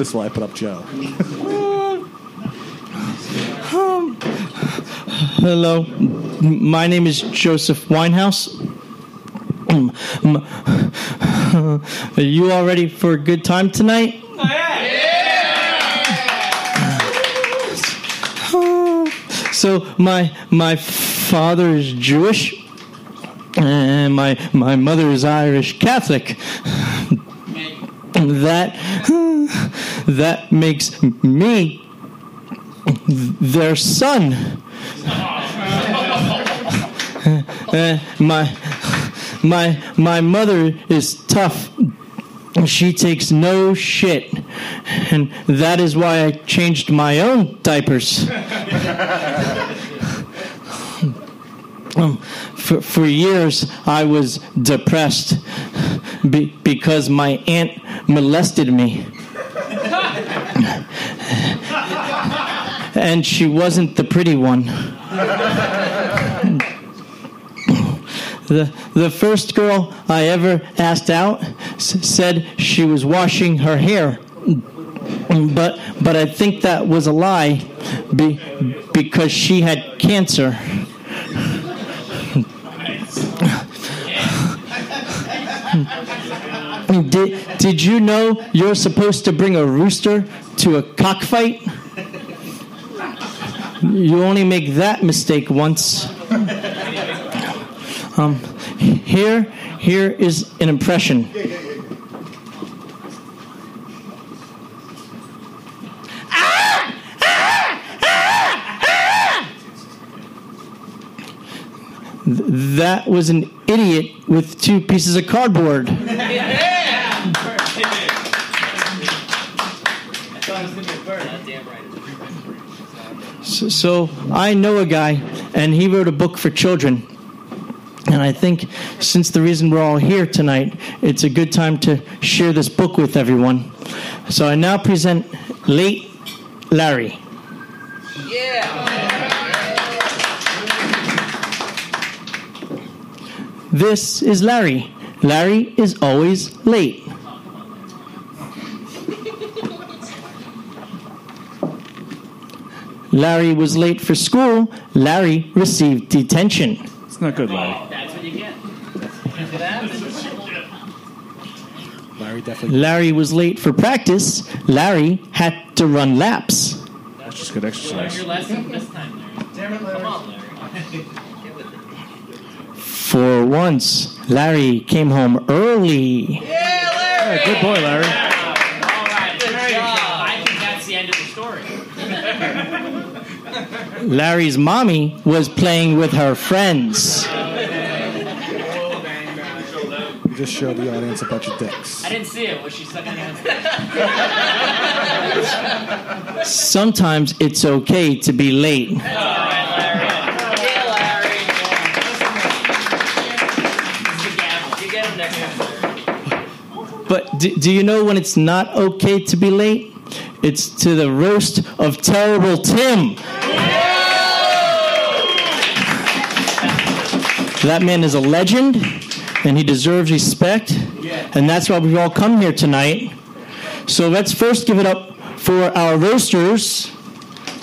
this is why I put up Joe. um, hello, my name is Joseph Winehouse. Are you all ready for a good time tonight? So my my father is Jewish, and my my mother is Irish Catholic. That that makes me their son. My my my mother is tough. She takes no shit, and that is why I changed my own diapers. Um, for, for years, I was depressed be, because my aunt molested me. and she wasn't the pretty one. The, the first girl I ever asked out s- said she was washing her hair. But, but I think that was a lie be, because she had cancer. Did, did you know you're supposed to bring a rooster to a cockfight? You only make that mistake once. Um, here, here is an impression. That was an idiot with two pieces of cardboard. So, so I know a guy, and he wrote a book for children. And I think since the reason we're all here tonight, it's a good time to share this book with everyone. So I now present late Larry. This is Larry. Larry is always late. Larry was late for school. Larry received detention. It's not good, Larry. Oh, that's what you get. Larry definitely. Larry was late for practice. Larry had to run laps. That's just good Learn exercise. your lesson this time, Larry. Damn it, Larry. Come on, Larry. Get with it. For once, Larry came home early. Yeah, Larry. good boy, Larry. All right, good job. I think that's the end of the story. Larry's mommy was playing with her friends. You just showed the audience a bunch of dicks. I didn't see it. Was she sucking hands? Sometimes it's okay to be late. But do, do you know when it's not okay to be late? It's to the roast of Terrible Tim. That man is a legend, and he deserves respect, and that's why we've all come here tonight. So let's first give it up for our roasters.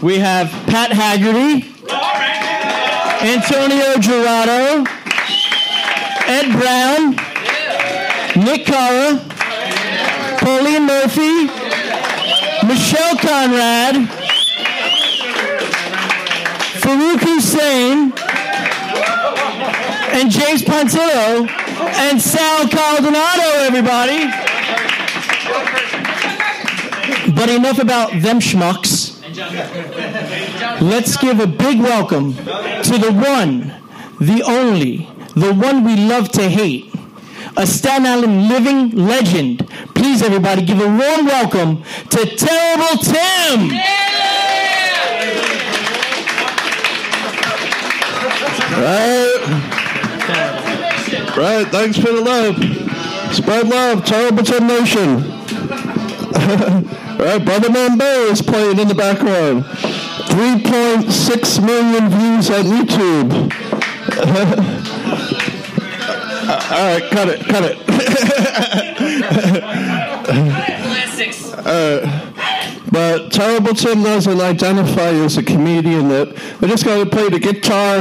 We have Pat Haggerty, Antonio Gerardo, Ed Brown, Nick Cara, Pauline Murphy, Michelle Conrad, Farouk Hussein, and James Pontillo, and Sal Caldonado, everybody. But enough about them schmucks. Let's give a big welcome to the one, the only, the one we love to hate, a Staten Island living legend. Please, everybody, give a warm welcome to Terrible Tim. Right. Right. Thanks for the love. Spread love. Terrible Tim Nation. right. Brother Bear is playing in the background. 3.6 million views on YouTube. All right, cut it, cut it. Classics. But Terrible Tim doesn't identify as a comedian. That I just got to play the guitar,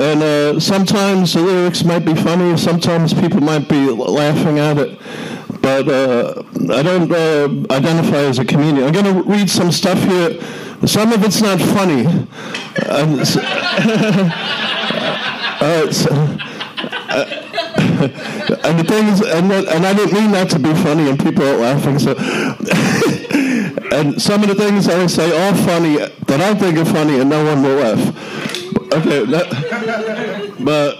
and uh, sometimes the lyrics might be funny. Sometimes people might be laughing at it. But uh, I don't uh, identify as a comedian. I'm going to read some stuff here. Some of it's not funny. And s- uh, so- and the thing is, and, and I didn't mean that to be funny, and people are laughing. So, and some of the things I say are funny that I think are funny, and no one will laugh. Okay, that, but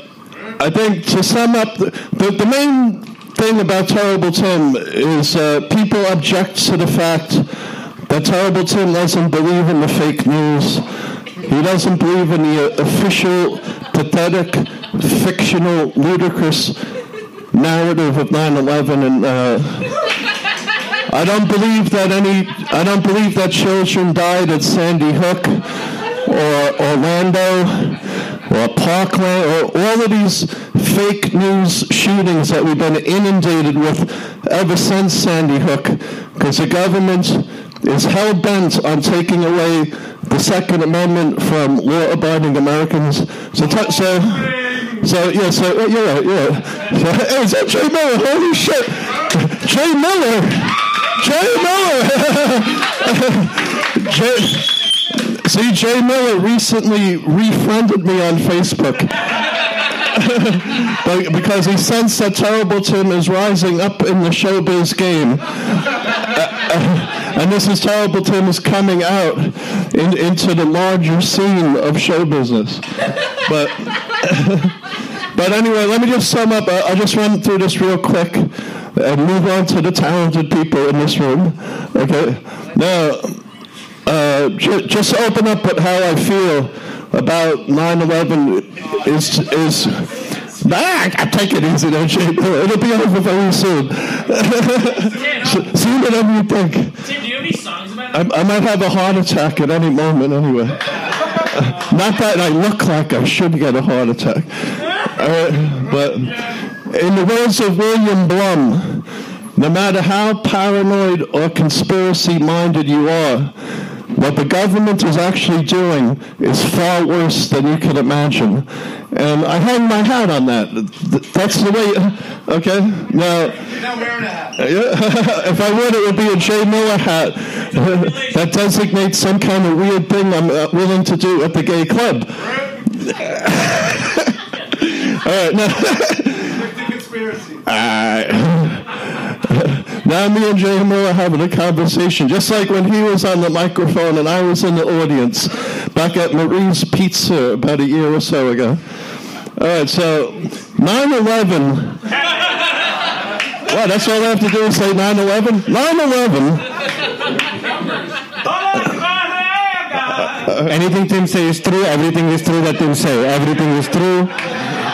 I think to sum up, the, the, the main thing about Terrible Tim is uh, people object to the fact that Terrible Tim doesn't believe in the fake news. He doesn't believe in the uh, official, pathetic, fictional, ludicrous narrative of 9/11, and uh, I don't believe that any. I don't believe that children died at Sandy Hook or Orlando or Parkland or all of these fake news shootings that we've been inundated with ever since Sandy Hook, because the government is hell bent on taking away the Second Amendment from law-abiding Americans. So, so, so yeah, so uh, you're right. So, hey, is that Jay Miller? Holy shit, Jay Miller, Jay Miller. Jay, see, Jay Miller recently refriended me on Facebook. Because he sensed that Terrible Tim is rising up in the showbiz game. And this is Terrible Tim is coming out in, into the larger scene of show business. But but anyway, let me just sum up. I- I'll just run through this real quick and move on to the talented people in this room. Okay. Now, uh, ju- just to open up with how I feel about 9/11 is is. Ah, I take it easy, don't you? It'll be over very soon. Tim, Sooner than you think. Tim, do you have any songs about I. I might have a heart attack at any moment anyway. Not that I look like I should get a heart attack. Uh, but in the words of William Blum, no matter how paranoid or conspiracy minded you are, what the government is actually doing is far worse than you can imagine. And I hang my hat on that. That's the way, okay? Now, if I would, it would be a Jay Miller hat that designates some kind of weird thing I'm uh, willing to do at the gay club. All right, now, All right. now me and Jay Miller are having a conversation, just like when he was on the microphone and I was in the audience back at Marie's Pizza about a year or so ago. All right, so 9/11. What? That's all I have to do is say 9/11. 9/11. Anything Tim say is true. Everything is true that Tim say. Everything is true.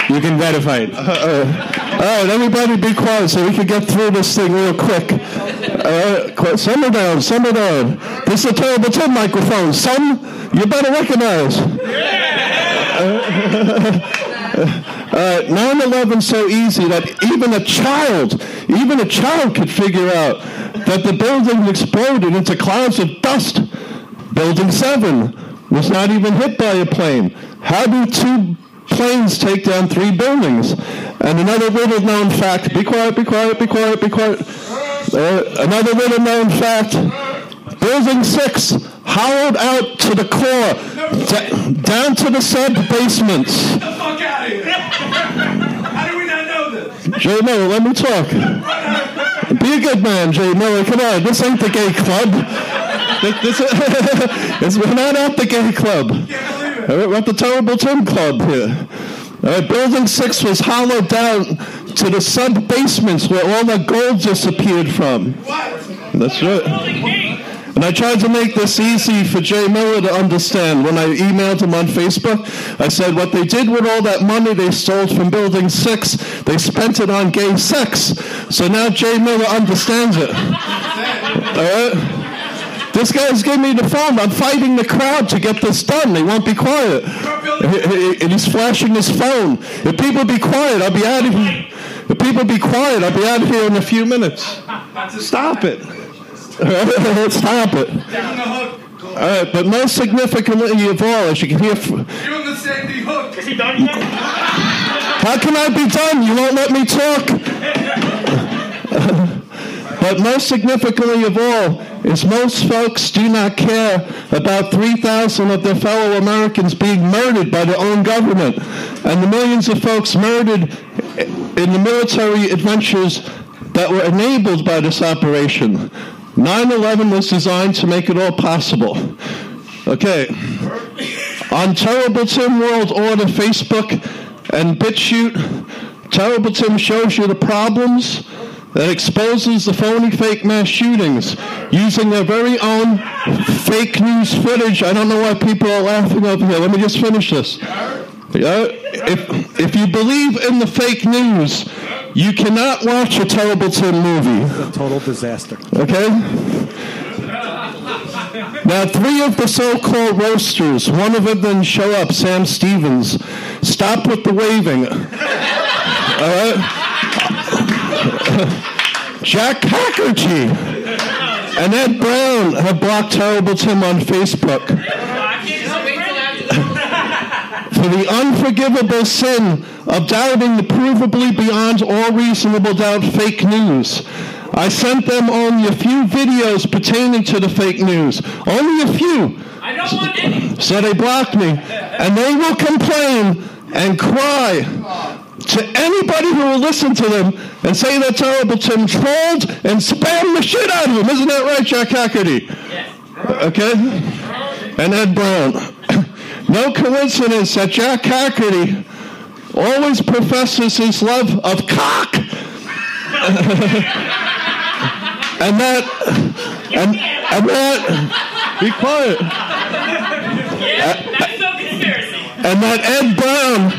You can verify it. Uh, uh, oh, All right, everybody be quiet so we can get through this thing real quick. All right, simmer down, simmer down. This is a terrible Tim microphone. Some you better recognize. Uh, 9/11 so easy that even a child, even a child could figure out that the building exploded into clouds of dust. Building 7 was not even hit by a plane. How do two planes take down three buildings? And another little known fact, be quiet, be quiet, be quiet, be quiet. Uh, another little known fact, Building 6 hollowed out to the core, da- down to the sub basements. fuck out of here! How do we not know this? Jay Miller, let me talk. Be a good man, Jay Miller. Come on, this ain't the gay club. This, this, it's, we're not at the gay club. We're at the Terrible Tim Club here. All right, building 6 was hollowed down to the sub basements where all the gold disappeared from. What? That's right. And I tried to make this easy for Jay Miller to understand. When I emailed him on Facebook, I said what they did with all that money they stole from Building 6, they spent it on gay sex. So now Jay Miller understands it. All right? This guy's giving me the phone. I'm fighting the crowd to get this done. They won't be quiet. And he's flashing his phone. If people be quiet, I'll be out of here. If people be quiet, I'll be out of here in a few minutes. Stop it. Stop it. All right, but most significantly of all, as you can hear, Give him the Sandy Hook. Is he done yet? how can I be done? You won't let me talk. But most significantly of all is most folks do not care about 3,000 of their fellow Americans being murdered by their own government and the millions of folks murdered in the military adventures that were enabled by this operation. 9-11 was designed to make it all possible. Okay. On Terrible Tim World Order Facebook and BitChute, Terrible Tim shows you the problems that exposes the phony fake mass shootings using their very own fake news footage. I don't know why people are laughing over here. Let me just finish this. Yeah, if, if you believe in the fake news, you cannot watch a Terrible Tim movie. Total disaster. Okay? Now, three of the so-called roasters, one of them didn't show up, Sam Stevens. Stop with the waving. All right? Jack Hackerty and Ed Brown have blocked Terrible Tim on Facebook I can't just wait till after. for the unforgivable sin of doubting the provably beyond all reasonable doubt fake news. I sent them only a few videos pertaining to the fake news. Only a few. I don't want any. So they blocked me. And they will complain and cry to anybody who will listen to them and say that Terrible Tim trolled and spammed the shit out of them. Isn't that right, Jack Hackerty? Okay? And Ed Brown. No coincidence that Jack Hackerty always professes his love of cock. and that, and, and that, be quiet. Yeah, That's no conspiracy. and that Ed Brown,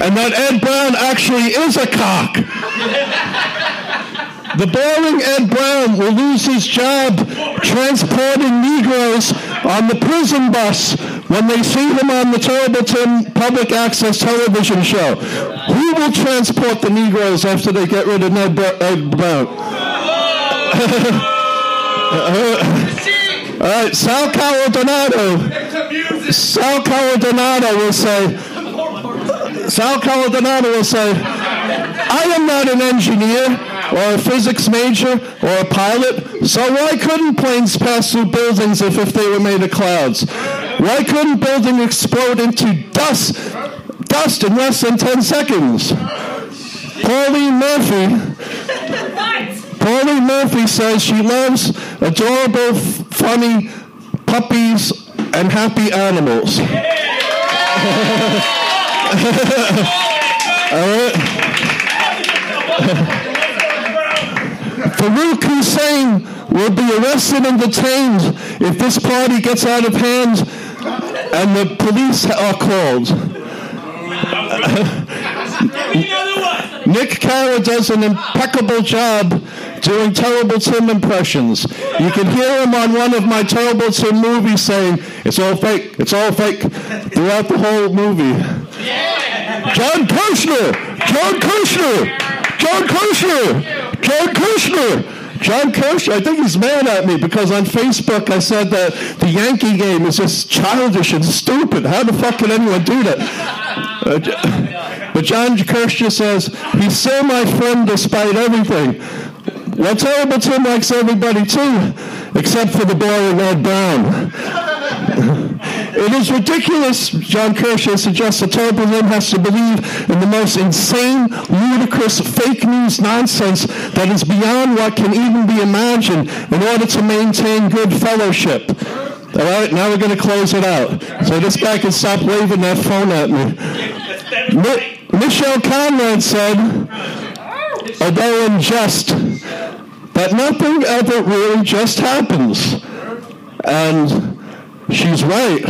and that Ed Brown actually is a cock. The boring Ed Brown will lose his job transporting Negroes on the prison bus when they see him on the Terrible Tim public access television show. Who will transport the Negroes after they get rid of Br- Ed Brown? All right, Sal music. Sal Caladonato will say, Sal Caladonato will say, I am not an engineer or a physics major or a pilot, so why couldn't planes pass through buildings if, if they were made of clouds? Why couldn't buildings explode into dust, dust in less than 10 seconds? Pauline Murphy Pauline Murphy says she loves adorable, funny puppies and happy animals. All right. Farouk Hussein will be arrested and detained if this party gets out of hand and the police are called. Nick Cara does an impeccable job doing Terrible Tim impressions. You can hear him on one of my Terrible Tim movies saying, it's all fake, it's all fake, throughout the whole movie. John Kushner! John Kushner! John Kushner! John Kushner! John Kushner, I think he's mad at me because on Facebook I said that the Yankee game is just childish and stupid. How the fuck can anyone do that? Uh, but John Kushner says, he's still my friend despite everything. Well, Terrible Tim likes everybody too, except for the boring Ed Brown. It is ridiculous, John Kershaw suggests that Tim has to believe in the most insane, ludicrous, fake news nonsense that is beyond what can even be imagined in order to maintain good fellowship. All right, now we're going to close it out. So this guy can stop waving that phone at me. Mi- Michelle Conrad said, although unjust, that nothing ever really just happens. And she's right.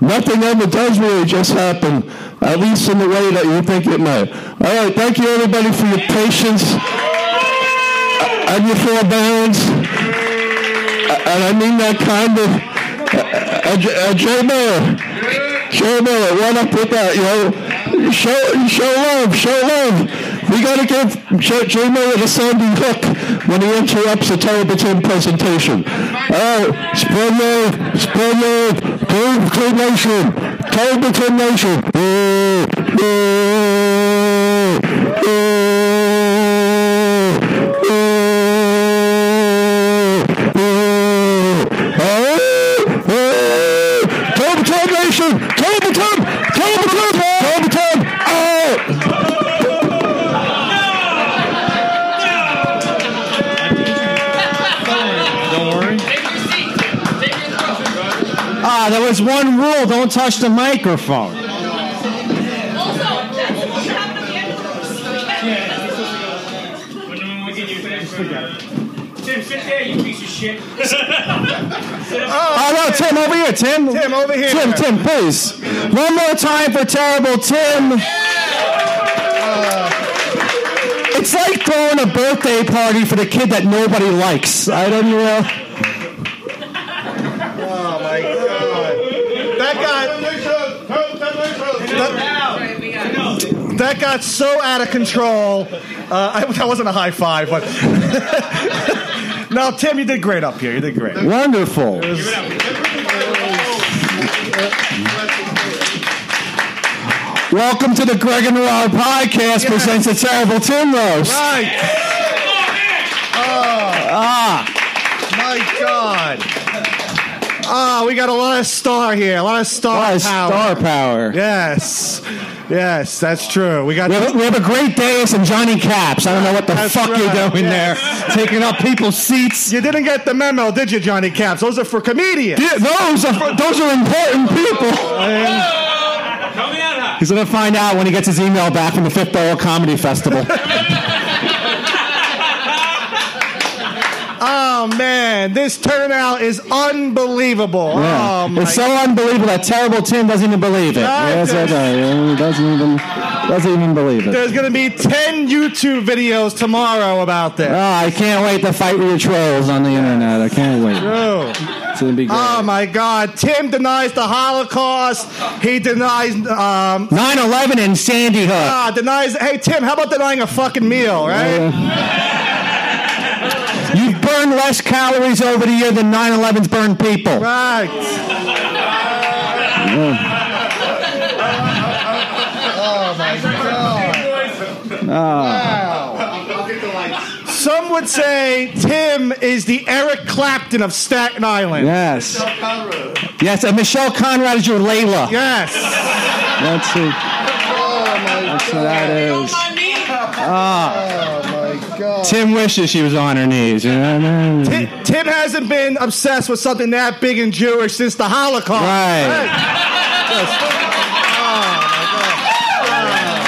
Nothing ever does really just happen, at least in the way that you think it might. All right, thank you everybody for your patience and your forbearance. and I mean that kind of. Uh, uh, uh, Jay Miller, Jay Miller, up with that? You know, show show love, show love. We got to give Jay, Jay Miller the Sandy Hook when he interrupts a Tim presentation. Oh, spread love, spread love, Tim Nation, Tim Nation. Oh, Terrible Tom Nation! Terrible There was one rule: don't touch the microphone. Tim, sit there, you piece of shit. Oh no, Tim, over here, Tim. Tim, over here. Tim, Tim, please. One more time for terrible Tim. It's like throwing a birthday party for the kid that nobody likes. I don't know. Oh my god. That got that got so out of control. Uh, I, that wasn't a high five, but no, Tim, you did great up here. You did great. Wonderful. Welcome to the Greg and Rob podcast. Presents a terrible Tim roast. Right. Ah, My God. Ah, we got a lot of star here. A lot of star what a power. star power. Yes. Yes, that's true. We got We have, a, we have a great dais and Johnny Caps. I don't know what the That's fuck you're doing yes. there, taking up people's seats. You didn't get the memo, did you, Johnny Caps? Those are for comedians. Yeah, those are those are important people. Coming out. He's gonna find out when he gets his email back from the Fifth Borough Comedy Festival. Oh man, this turnout is unbelievable. Yeah. Oh my it's so unbelievable that terrible Tim doesn't even believe it. Yes, I know. Doesn't even doesn't even believe it. There's going to be 10 YouTube videos tomorrow about this. Oh, I can't wait to fight with your trolls on the internet. I can't wait. Oh. It's gonna be great. Oh my God! Tim denies the Holocaust. He denies. Um, 9/11 and Sandy Hook. ah, denies. Hey Tim, how about denying a fucking meal? Right? You've burned less calories over the year than 9/11's burned people. Right. Oh my God! Wow. Some would say Tim is the Eric Clapton of Staten Island. Yes. Yes, and Michelle Conrad is your Layla. Yes. That's who. That's who that is. Ah. Tim wishes she was on her knees. You know what I mean? Tim, Tim hasn't been obsessed with something that big and Jewish since the Holocaust. Right. Just-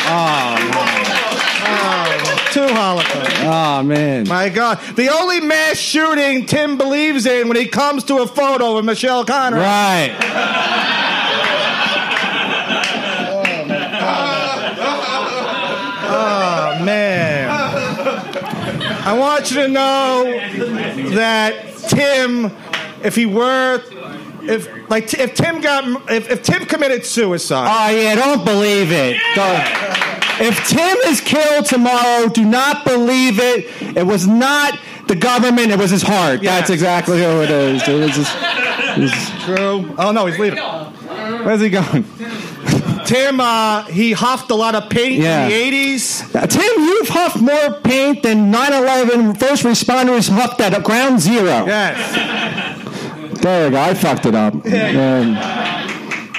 oh, oh Two Holocausts. Oh man. Oh, my God. The only mass shooting Tim believes in when he comes to a photo of Michelle Conrad. Right. Oh, man. I want you to know that Tim, if he were, if like if Tim got, if, if Tim committed suicide, Oh yeah, don't believe it. Don't- If Tim is killed tomorrow, do not believe it. It was not the government, it was his heart. Yeah. That's exactly who it is. It was his- true. Oh no, he's leaving. where's he going? Tim, uh, he huffed a lot of paint Yeah. in the '80s. Now, Tim, you've huffed more paint than 9-11 first responders huffed at ground zero. Yes. There we go. I fucked it up. Um,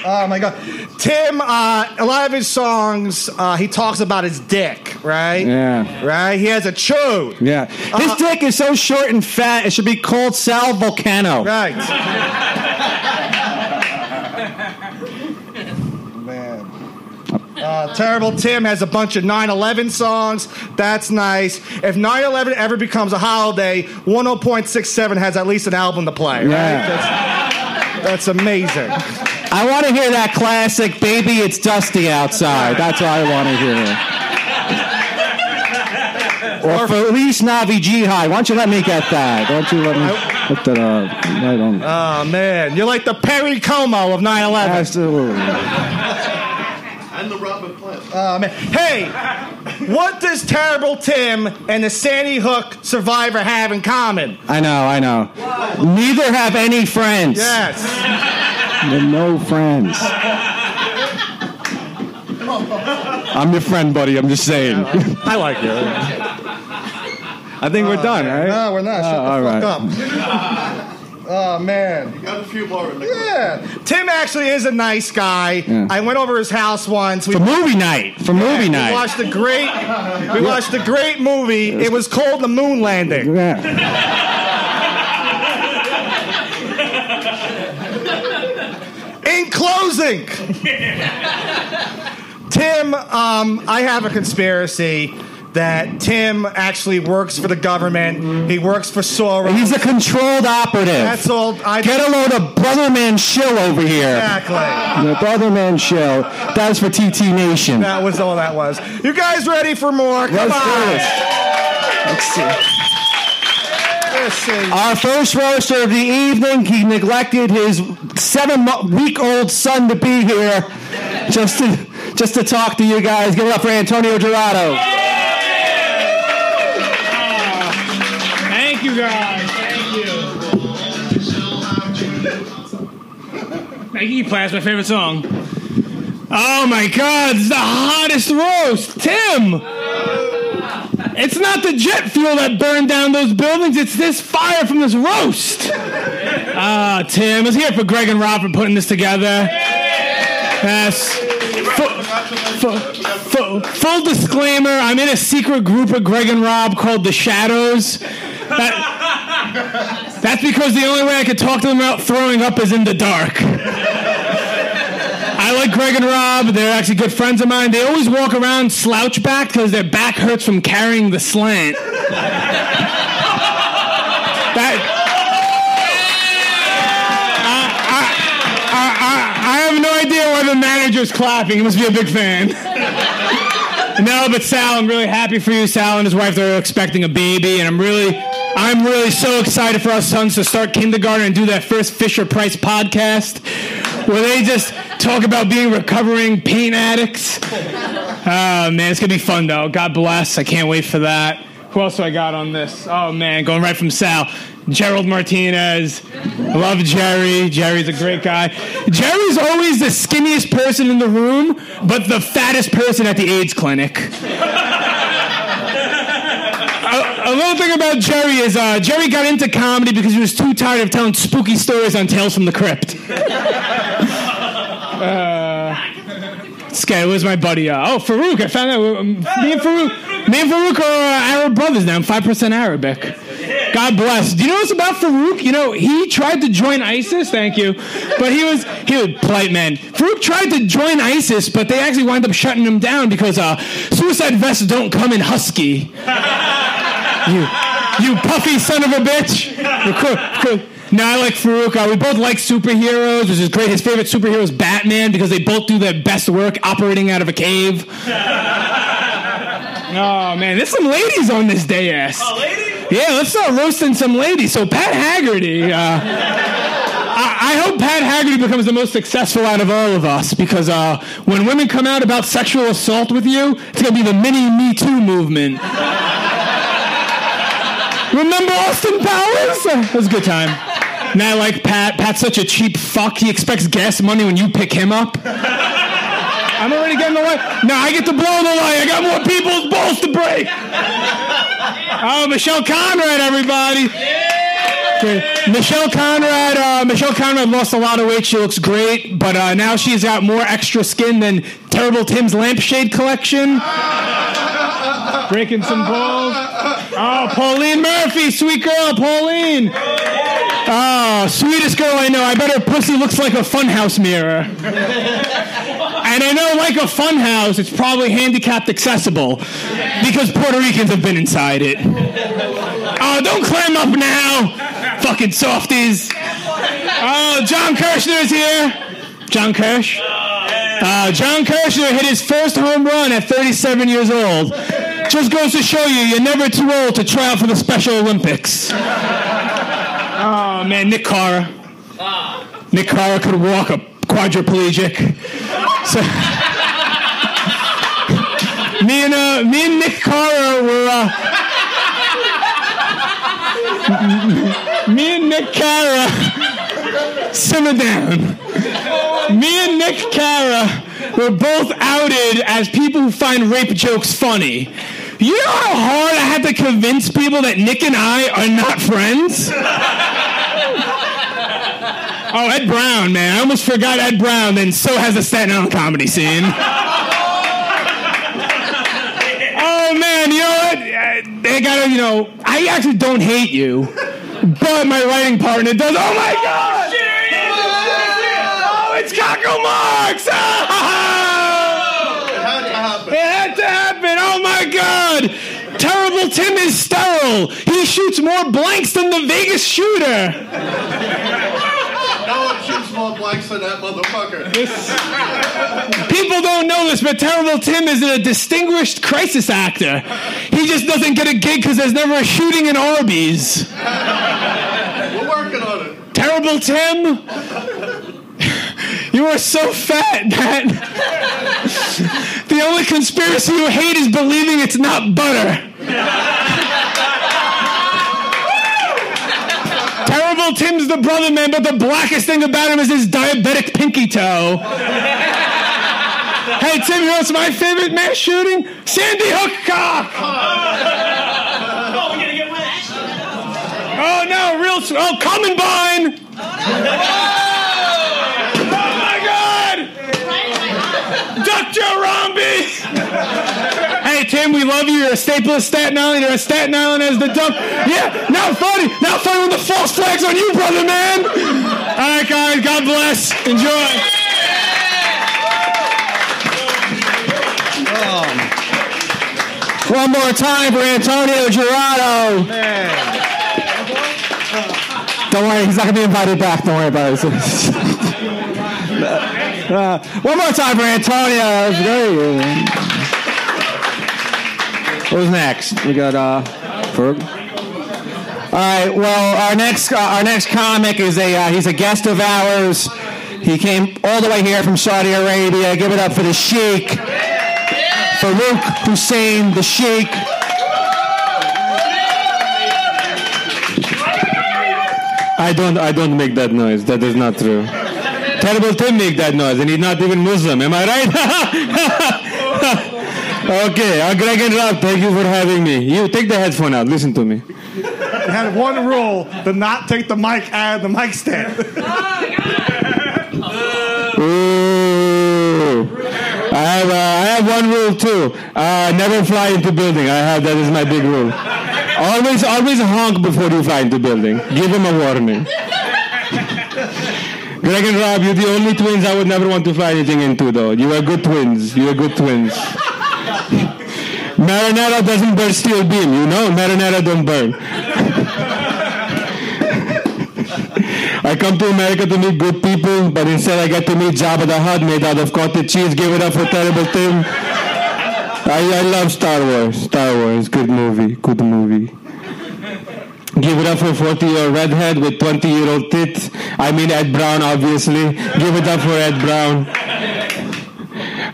Oh my God. Tim, uh, a lot of his songs, uh, he talks about his dick, right? yeah. Right? He has a chode. Yeah. His Uh, dick is so short and fat, it should be called Sal Volcano. Right. Uh, Terrible Tim has a bunch of 9 11 songs. That's nice. If 9 11 ever becomes a holiday, 10.67 has at least an album to play. Right? Yeah. That's, that's amazing. I want to hear that classic, Baby, It's Dusty Outside. That's what I want to hear. Or Feliz Navi Jihad. Why don't you let me get that? Why Don't you let me? Look that up. I don't. Oh man, you're like the Perry Como of 9/11. Absolutely. And the Robert Plant. Oh man, hey, what does Terrible Tim and the Sandy Hook survivor have in common? I know. I know. Neither have any friends. Yes. They're no friends. I'm your friend, buddy. I'm just saying. I like you. I think we're oh, done, right? No, we're not. Oh, Shut Oh, the all fuck right. up. Oh man. You got a few more in the Yeah. Tim actually is a nice guy. Yeah. I went over his house once. We For movie night. For movie night, we night. watched a great we watched a great movie. It was called The Moon Landing. Yeah. In closing, Tim, um, I have a conspiracy that Tim actually works for the government. He works for Soros. He's a controlled operative. That's all. I Get a load of Brotherman Shill over here. exactly. The Brotherman Shill. That's for TT Nation. That was all that was. You guys ready for more? Come Let's on. Let's see. Our first roaster of the evening, he neglected his seven-week-old son to be here, just to just to talk to you guys. Give it up for Antonio Gerardo. You, guys. Thank you. Play. That's my favorite song. Oh my God! It's the hottest roast, Tim. It's not the jet fuel that burned down those buildings. It's this fire from this roast. Ah, Tim. Let's hear it for Greg and Rob for putting this together. Yes. Full, full, full disclaimer: I'm in a secret group of Greg and Rob called the Shadows. That, that's because the only way I could talk to them about throwing up is in the dark. I like Greg and Rob. They're actually good friends of mine. They always walk around slouch back because their back hurts from carrying the slant. That. I, I, have no idea why the manager's clapping. He must be a big fan. No, but Sal, I'm really happy for you. Sal and his wife, they're expecting a baby, and I'm really, I'm really so excited for our sons to start kindergarten and do that first Fisher Price podcast, where they just talk about being recovering pain addicts. Oh man, it's gonna be fun though. God bless. I can't wait for that. Who else do I got on this? Oh man, going right from Sal. Gerald Martinez. I love Jerry. Jerry's a great guy. Jerry's always the skinniest person in the room, but the fattest person at the AIDS clinic. Little thing about Jerry is uh, Jerry got into comedy because he was too tired of telling spooky stories on Tales from the Crypt. Uh, this my buddy. Uh, oh, Farouk. I found out. um, me and Farouk. Me and Farouk are uh, Arab brothers now. I'm five percent Arabic. God bless. Do you know what's about Farouk? You know, he tried to join ISIS. Thank you, but he was he was polite man. Farouk tried to join ISIS, but they actually wind up shutting him down because uh, suicide vests don't come in husky. You, you puffy son of a bitch. Cool. I like Farouk. Uh, we both like superheroes, which is great. His favorite superhero is Batman because they both do their best work operating out of a cave. Oh man, there's some ladies on this day ass. Oh, ladies? Yeah, let's start roasting some ladies. So Pat Haggerty, uh, I, I hope Pat Haggerty becomes the most successful out of all of us because uh, when women come out about sexual assault with you, it's gonna be the mini Me Too movement. Remember Austin Powers? It was a good time. Now I like Pat. Pat's such a cheap fuck. He expects gas money when you pick him up. I'm already getting the light. Now I get to blow the light. I got more people's balls to break. Oh, Michelle Conrad, everybody. Okay. Michelle Conrad. Uh, Michelle Conrad lost a lot of weight. She looks great, but uh, now she's got more extra skin than Terrible Tim's lampshade collection. Breaking some balls. Oh, Pauline Murphy, sweet girl, Pauline. Oh, sweetest girl I know. I bet her pussy looks like a funhouse mirror. And I know, like a funhouse, it's probably handicapped accessible because Puerto Ricans have been inside it. Oh, don't clam up now, fucking softies. Oh, John is here. John Kirsch. Uh, John Kirshner hit his first home run at 37 years old. Just goes to show you, you're never too old to try out for the Special Olympics. Oh man, Nick Cara. Ah. Nick Cara could walk a quadriplegic. So, me and uh, me and Nick Cara were. Uh, me and Nick Cara. Simmer down. Me and Nick Cara were both outed as people who find rape jokes funny. You know how hard I had to convince people that Nick and I are not friends? Oh, Ed Brown, man. I almost forgot Ed Brown, then so has the Staten Island comedy scene. oh, man, you know what? Uh, They gotta, you know, I actually don't hate you, but my writing partner does. Oh, my God! Oh, it's Cockle Marks! It had to happen. Oh my God! Terrible Tim is sterile. He shoots more blanks than the Vegas shooter. No one shoots more blanks than that motherfucker. People don't know this, but Terrible Tim is a distinguished crisis actor. He just doesn't get a gig because there's never a shooting in Arby's. We're working on it. Terrible Tim, you are so fat that the only conspiracy you hate is believing it's not butter. Tim's the brother man, but the blackest thing about him is his diabetic pinky toe. hey Tim, you know what's my favorite mass shooting? Sandy Hook cock. Oh, we're gonna get wet. Oh no, real oh Columbine. Oh my God! Dr. Romby! hey, Tim, we love you. You're a staple of Staten Island. You're a Staten Island as the duck. Yeah, not funny. Not funny when the false flag's on you, brother, man. All right, guys. God bless. Enjoy. One more time for Antonio Gerardo. Don't worry, he's not to be invited back. Don't worry about it. Uh, one more time for Antonio. Who's next? We got uh, Ferg. All right. Well, our next uh, our next comic is a uh, he's a guest of ours. He came all the way here from Saudi Arabia. Give it up for the Sheikh, Farouk Hussein, the Sheikh. I don't I don't make that noise. That is not true. Terrible Tim make that noise, and he's not even Muslim. Am I right? okay, uh, Greg and Rob, thank you for having me. You take the headphone out. Listen to me. You had one rule: to not take the mic out of the mic stand. Ooh. I have uh, I have one rule too. Uh, never fly into building. I have that is my big rule. Always always honk before you fly into building. Give them a warning. Greg and Rob, you're the only twins I would never want to fly anything into, though. You are good twins. You are good twins. Marinara doesn't burn steel beam, you know? Marinara don't burn. I come to America to meet good people, but instead I get to meet Jabba the Hutt made out of cottage cheese. Give it up for Terrible Tim. I, I love Star Wars. Star Wars, good movie, good movie. Give it up for 40 year redhead with 20 year old tits. I mean Ed Brown, obviously. Give it up for Ed Brown.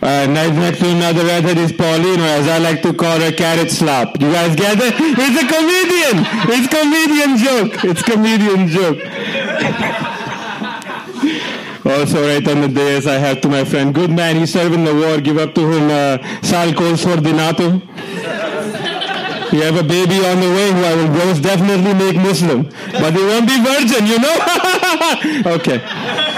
Uh, next, to another redhead is Pauline, or as I like to call her, Carrot Slop. You guys get it? It's a comedian. It's comedian joke. It's comedian joke. Also, right on the dais, I have to my friend, good man, he served in the war. Give up to him, uh, Sal Colsordinato. You have a baby on the way who I will most definitely make Muslim. But he won't be virgin, you know? okay.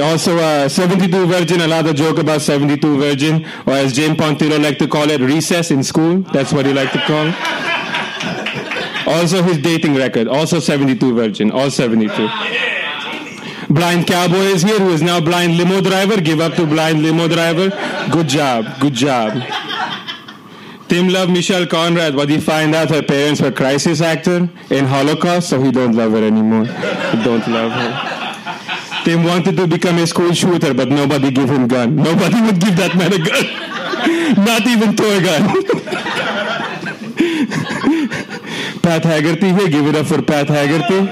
Also, uh, 72 Virgin, a lot of joke about 72 Virgin, or as James Pontillo like to call it, recess in school. That's what he like to call. Also, his dating record, also 72 Virgin, all 72. Blind Cowboy is here, who is now blind limo driver. Give up to blind limo driver. Good job, good job. Tim loved Michelle Conrad, but he find out her parents were crisis actor in Holocaust, so he don't love her anymore. He don't love her. Tim wanted to become a school shooter, but nobody gave him gun. Nobody would give that man a gun. Not even toy gun. Pat Haggerty here. Give it up for Pat Haggerty.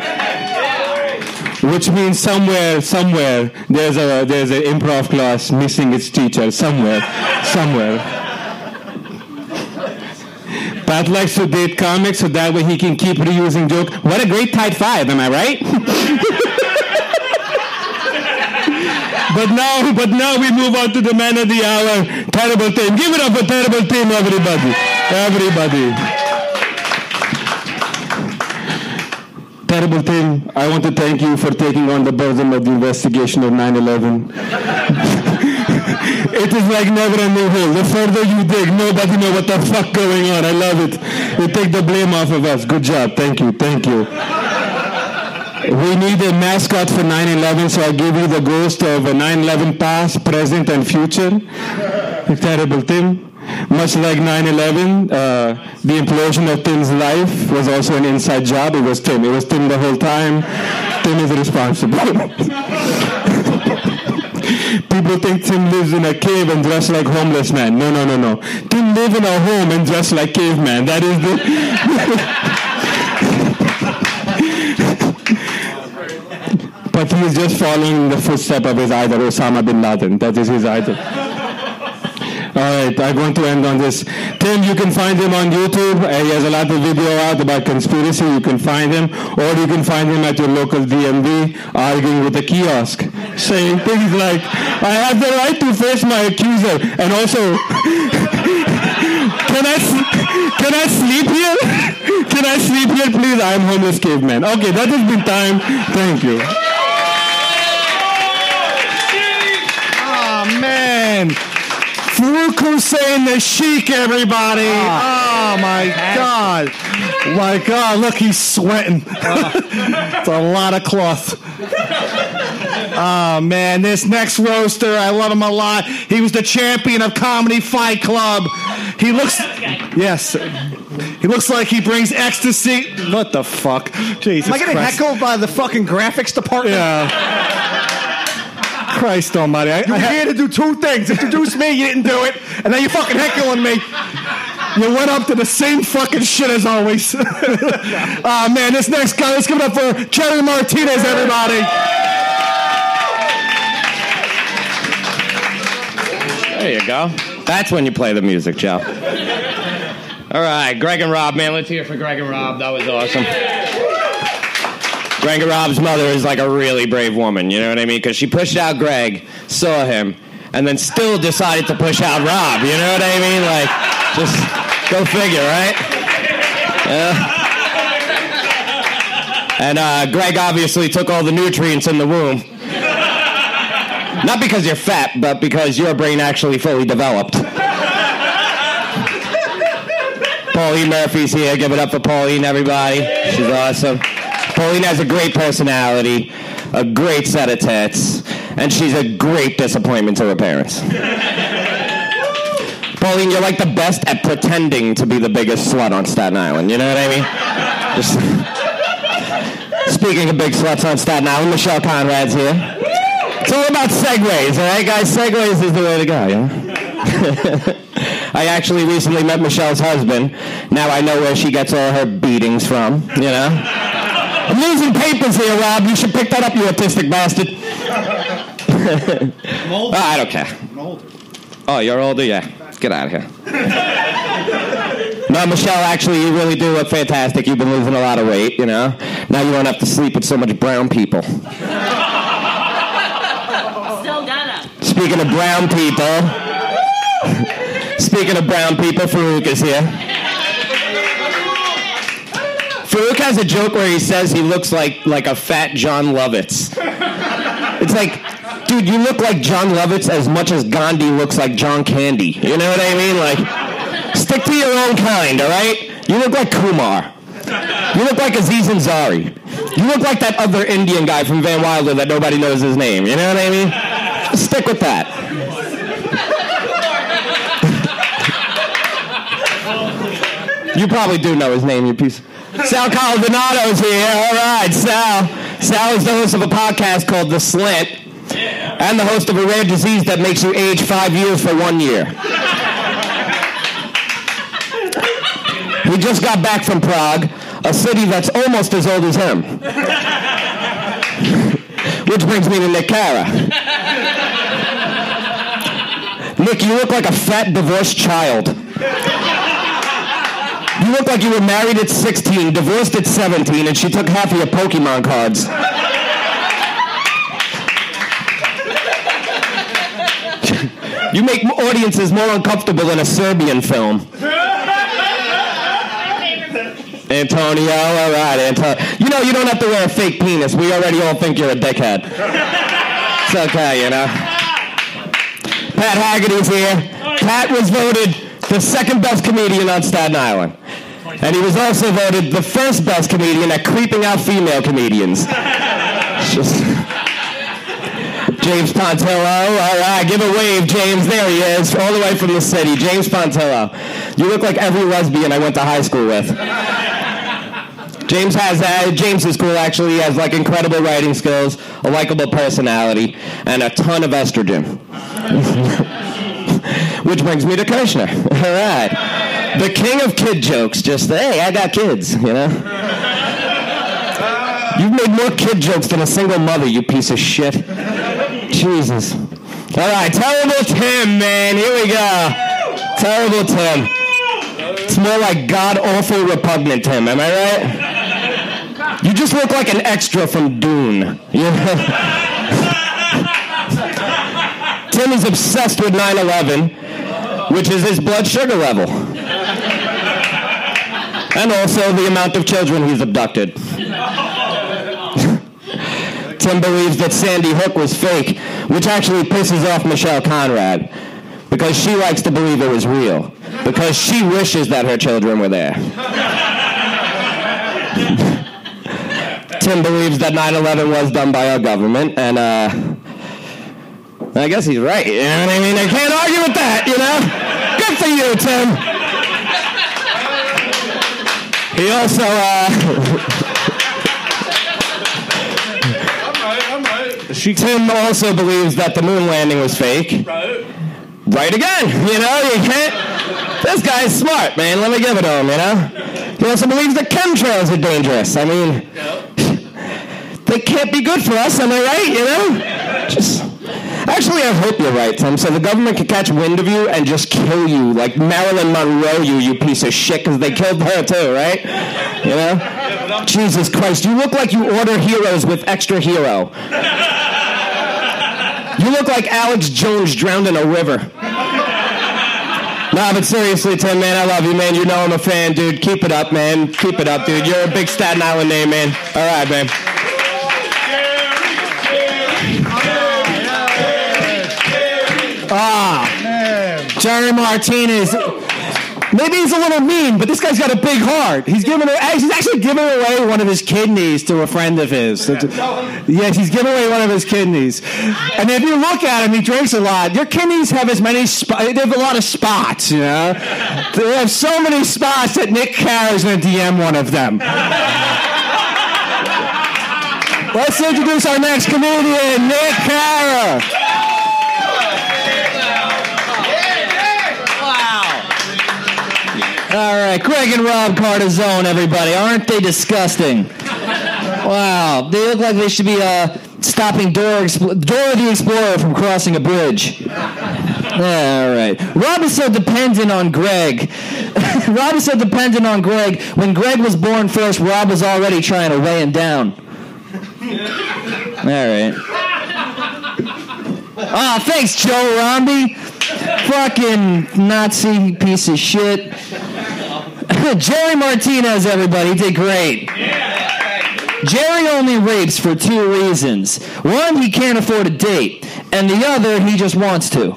Which means somewhere, somewhere, there's a there's an improv class missing its teacher. Somewhere, somewhere. Pat likes to date comics so that way he can keep reusing joke. What a great tight five, am I right? but now, but now we move on to the man of the hour, Terrible Tim. Give it up for Terrible Tim, everybody. Everybody. Terrible Tim, I want to thank you for taking on the burden of the investigation of 9-11. it is like never ending hole. The further you dig, nobody know what the fuck going on. I love it. You take the blame off of us. Good job. Thank you. Thank you. We need a mascot for 9-11, so I give you the ghost of a 9-11 past, present, and future. A terrible Tim. Much like 9-11, uh, the implosion of Tim's life was also an inside job. It was Tim. It was Tim the whole time. Tim is responsible. People think Tim lives in a cave and dressed like homeless man. No, no, no, no. Tim lives in a home and dressed like caveman. That is the... but he is just following the footstep of his idol, Osama bin Laden. That is his idol. All right, I'm going to end on this. Tim, you can find him on YouTube. Uh, he has a lot of video out about conspiracy. You can find him, or you can find him at your local DMV arguing with a kiosk, saying things like, "I have the right to face my accuser," and also, "Can I can I sleep here? Can I sleep here, please? I'm homeless caveman." Okay, that has been time. Thank you. Oh Farouk Hussein the Sheik, everybody. Ah. Oh, my God. My God, look, he's sweating. it's a lot of cloth. Oh, man, this next roaster, I love him a lot. He was the champion of Comedy Fight Club. He looks, yes, he looks like he brings ecstasy. What the fuck? Jesus Am I getting Christ. heckled by the fucking graphics department? Yeah. Christ almighty. I, You I were here to do two things. Introduce me, you didn't do it. And then you fucking heckling me. You went up to the same fucking shit as always. Ah man, this next guy, let's give it up for Jerry Martinez, everybody. There you go. That's when you play the music, Joe. All right, Greg and Rob, man, let's hear for Greg and Rob. That was awesome. And Rob's mother is like a really brave woman, you know what I mean? Because she pushed out Greg, saw him, and then still decided to push out Rob, you know what I mean? Like, just go figure, right? Yeah. And uh, Greg obviously took all the nutrients in the womb. Not because you're fat, but because your brain actually fully developed. Pauline Murphy's here. Give it up for Pauline, everybody. She's awesome. Pauline has a great personality, a great set of tits, and she's a great disappointment to her parents. Pauline, you're like the best at pretending to be the biggest slut on Staten Island. You know what I mean? Just- Speaking of big sluts on Staten Island, Michelle Conrad's here. It's all about segues, all right, guys? Segues is the way to go, yeah? I actually recently met Michelle's husband. Now I know where she gets all her beatings from, you know? I'm losing papers here, Rob. You should pick that up, you autistic bastard. oh, I don't care. Oh, you're older? Yeah. Get out of here. No, Michelle, actually, you really do look fantastic. You've been losing a lot of weight, you know? Now you don't have to sleep with so much brown people. Still gonna. Speaking of brown people, speaking of brown people, Farouk is here. Farouk has a joke where he says he looks like like a fat Jon Lovitz. It's like, dude, you look like Jon Lovitz as much as Gandhi looks like John Candy. You know what I mean? Like, stick to your own kind, all right? You look like Kumar. You look like Aziz Ansari. You look like that other Indian guy from Van Wilder that nobody knows his name. You know what I mean? Stick with that. You probably do know his name, you piece. Sal Caladonado's here. All right, Sal. Sal is the host of a podcast called The Slant, and the host of a rare disease that makes you age five years for one year. We just got back from Prague. a city that's almost as old as him. Which brings me to Nick Cara. Nick, you look like a fat divorced child. You look like you were married at 16, divorced at 17, and she took half of your Pokemon cards. You make audiences more uncomfortable than a Serbian film. Antonio, all right, Antonio. You know, you don't have to wear a fake penis. We already all think you're a dickhead. It's okay, you know. Pat Haggerty's here. Pat was voted the second best comedian on Staten Island. And he was also voted the first best comedian at creeping out female comedians. Just- James Pontillo. All right, give a wave, James. There he is, all the way from the city. James Pontillo. You look like every lesbian I went to high school with. James has uh, James is cool actually. He has like incredible writing skills, a likable personality, and a ton of estrogen. Which brings me to Kirshner. All right, the king of kid jokes. Just hey, I got kids. You know. You've made more kid jokes than a single mother, you piece of shit. Jesus. All right, terrible Tim, man. Here we go. Terrible Tim. It's more like god awful repugnant Tim. Am I right? You just look like an extra from Dune. You know? Tim is obsessed with 9/11, which is his blood sugar level, and also the amount of children he's abducted. Tim believes that Sandy Hook was fake, which actually pisses off Michelle Conrad because she likes to believe it was real because she wishes that her children were there. Tim believes that 9/11 was done by our government, and uh, I guess he's right. You know what I mean? I can't argue with that. You know, good for you, Tim. He also. Uh, I'm right, I'm right. Tim also believes that the moon landing was fake. Right Right again, you know, you can't. This guy's smart, man. Let me give it to him, you know. He also believes that chemtrails are dangerous. I mean, they can't be good for us, am I right? You know, just. Actually, I hope you're right, Tim. So the government could catch wind of you and just kill you, like Marilyn Monroe, you you piece of shit, because they killed her too, right? You know. Jesus Christ, you look like you order heroes with extra hero. You look like Alex Jones drowned in a river. Nah, but seriously, Tim, man, I love you, man. You know I'm a fan, dude. Keep it up, man. Keep it up, dude. You're a big Staten Island name, man. All right, man. Jerry Martinez. Maybe he's a little mean, but this guy's got a big heart. He's giving he's actually giving away one of his kidneys to a friend of his. Yes, he's giving away one of his kidneys. And if you look at him, he drinks a lot. Your kidneys have as many spots. They have a lot of spots. You know, they have so many spots that Nick Carr's going to DM one of them. Let's introduce our next comedian, Nick Cara. All right, Greg and Rob Cardizone, everybody. Aren't they disgusting? Wow, they look like they should be uh, stopping Dora, Expl- the Explorer from crossing a bridge. Yeah, all right. Rob is so dependent on Greg. Rob is so dependent on Greg. When Greg was born first, Rob was already trying to weigh him down. All right. Oh, thanks, Joe Romby. Fucking Nazi piece of shit. Jerry Martinez, everybody, he did great. Jerry only rapes for two reasons. One, he can't afford a date, and the other, he just wants to.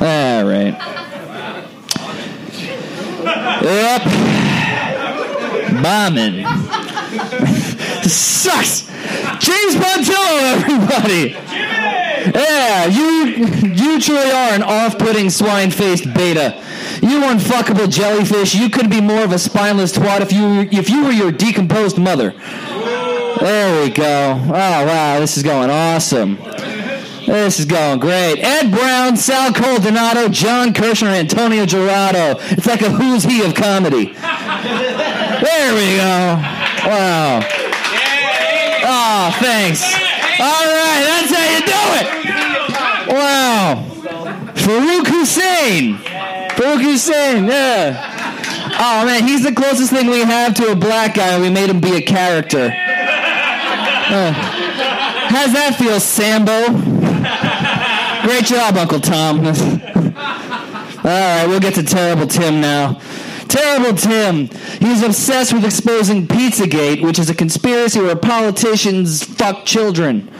All right. Yep. Bombing. Sucks. James Pontillo, everybody. Yeah, you you truly are an off-putting swine-faced beta. You unfuckable jellyfish. You couldn't be more of a spineless twat if you if you were your decomposed mother. There we go. Oh wow, this is going awesome. This is going great. Ed Brown, Sal Coldonato, John Kirshner, Antonio Gerardo. It's like a who's he of comedy. There we go. Wow. Oh, thanks. All right, that's how you do it. Wow. Farouk Hussein. Farouk Hussein, yeah. Oh man, he's the closest thing we have to a black guy. and We made him be a character. Uh, how's that feel, Sambo? Great job, Uncle Tom. All right, we'll get to Terrible Tim now. Terrible Tim. He's obsessed with exposing Pizzagate, which is a conspiracy where politicians fuck children.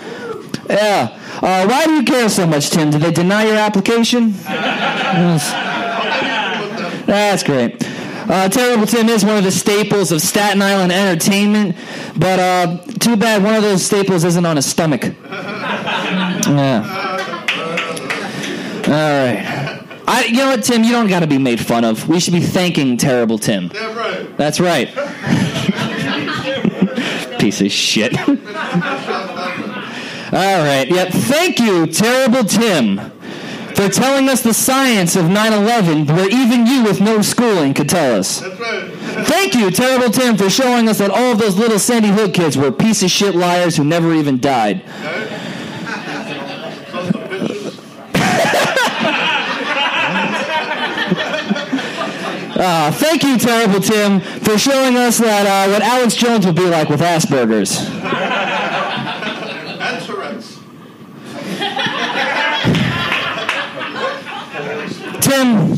Yeah. Uh, why do you care so much, Tim? Did they deny your application? Yes. That's great. Uh, Terrible Tim is one of the staples of Staten Island entertainment, but uh, too bad one of those staples isn't on his stomach. Yeah. All right. I, you know what, Tim? You don't got to be made fun of. We should be thanking Terrible Tim. Damn right. That's right. Piece of shit. All right. Yep. Thank you, Terrible Tim, for telling us the science of 9 11 where even you with no schooling could tell us. That's right. Thank you, Terrible Tim, for showing us that all of those little Sandy Hook kids were piece of shit liars who never even died. Uh, thank you, Terrible Tim, for showing us that uh, what Alex Jones would be like with Asperger's. And Tourette's. Tim,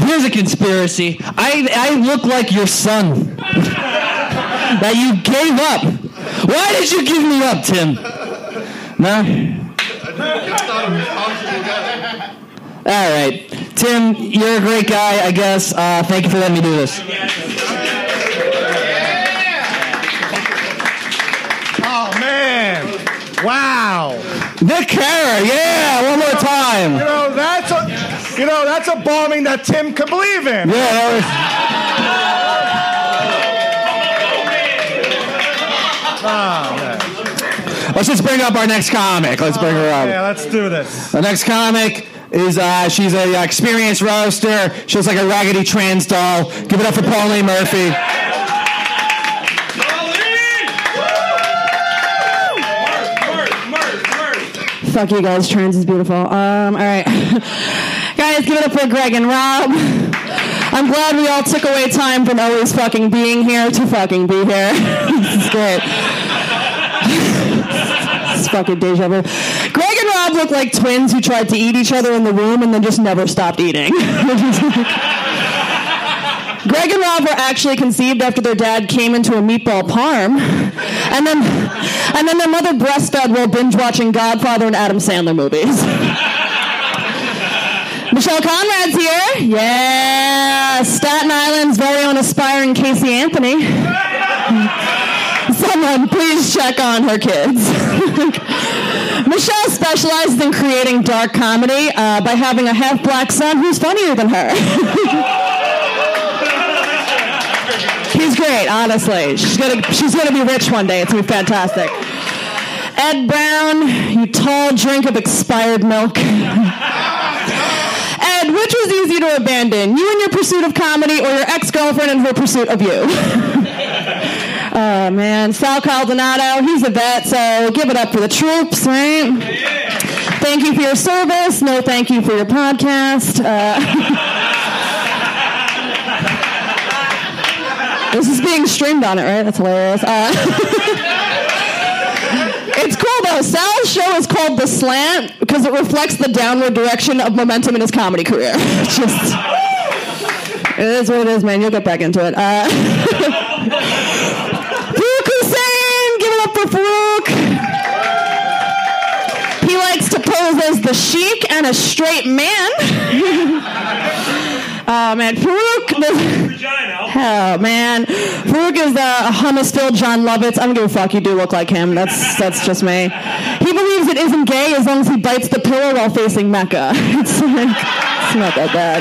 here's a conspiracy. I, I look like your son. that you gave up. Why did you give me up, Tim? No? All right. Tim, you're a great guy, I guess. Uh, thank you for letting me do this. Oh man! Wow! Nick Kara, yeah, one more time. You know that's a, you know that's a bombing that Tim could believe in. Yeah, that Oh, man. let's just bring up our next comic. Let's bring her up. Yeah, let's do this. The next comic is uh, she's a uh, experienced roaster. She looks like a raggedy trans doll. Give it up for Pauline Murphy. Fuck you guys, trans is beautiful. Um, all right. guys, give it up for Greg and Rob. I'm glad we all took away time from always fucking being here to fucking be here. this is great. it's fucking deja vu. Greg look like twins who tried to eat each other in the womb and then just never stopped eating. Greg and Rob were actually conceived after their dad came into a meatball parm, and then and then their mother breastfed while binge watching Godfather and Adam Sandler movies. Michelle Conrad's here. Yeah, Staten Island's very own aspiring Casey Anthony. Someone please check on her kids. Michelle specializes in creating dark comedy uh, by having a half black son who's funnier than her. He's great, honestly. She's gonna she's gonna be rich one day. It's gonna be fantastic. Ed Brown, you tall drink of expired milk. Ed, which was easier to abandon? You in your pursuit of comedy or your ex-girlfriend in her pursuit of you? oh man, Sal Caldonato, he's a vet, so give it up for the troops, right? Thank you for your service. No thank you for your podcast. Uh, This is being streamed on it, right? That's hilarious. Uh, it's cool though. Sal's show is called The Slant because it reflects the downward direction of momentum in his comedy career. Just, it is what it is, man. You'll get back into it. Uh, as chic and a straight man. oh man, Farouk. Oh man, Farouk is uh, a hummus-filled Jon Lovitz. I don't give a fuck. You do look like him. That's that's just me. He believes it isn't gay as long as he bites the pillow while facing Mecca. It's, like, it's not that bad.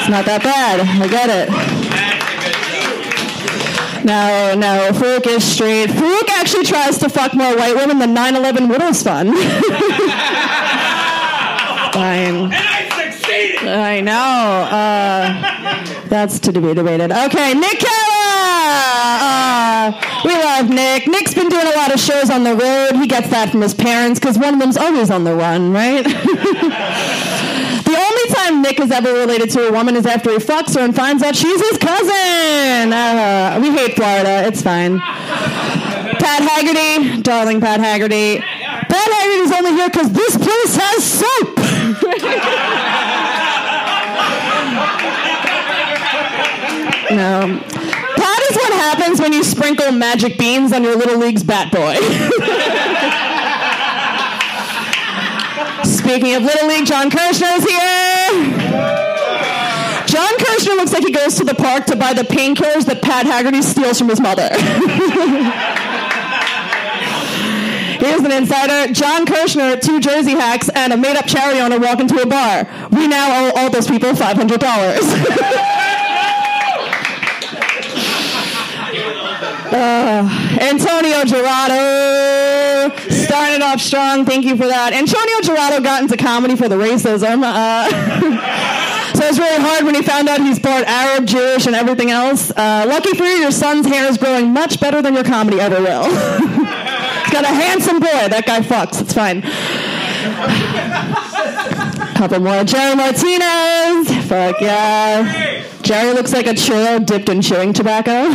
It's not that bad. I get it. No, no, Farouk is straight. Farouk actually tries to fuck more white women than 9/11 Widows Fund. Fine. And I succeeded. I know. Uh, that's to be debated. Okay, Nick Kella. Uh, we love Nick. Nick's been doing a lot of shows on the road. He gets that from his parents because one of them's always on the run, right? time Nick is ever related to a woman is after he fucks her and finds out she's his cousin. Uh, we hate Florida. It's fine. Pat Haggerty, darling Pat Haggerty. Pat Haggerty's only here because this place has soap. No. That is what happens when you sprinkle magic beans on your Little League's bat boy. Speaking of Little League, John Kirshner's here. John Kirshner looks like he goes to the park to buy the painkillers that Pat Haggerty steals from his mother. Here's an insider. John Kirshner, two Jersey hacks, and a made-up charity owner walk into a bar. We now owe all those people $500. Uh, Antonio Gerardo started off strong. Thank you for that. Antonio Gerardo got into comedy for the racism. Uh, so it's really hard when he found out he's part Arab, Jewish, and everything else. Uh, lucky for you, your son's hair is growing much better than your comedy ever will. he's got a handsome boy. That guy fucks. It's fine. Couple more. Jerry Martinez. Fuck yeah. Jerry looks like a churro dipped in chewing tobacco.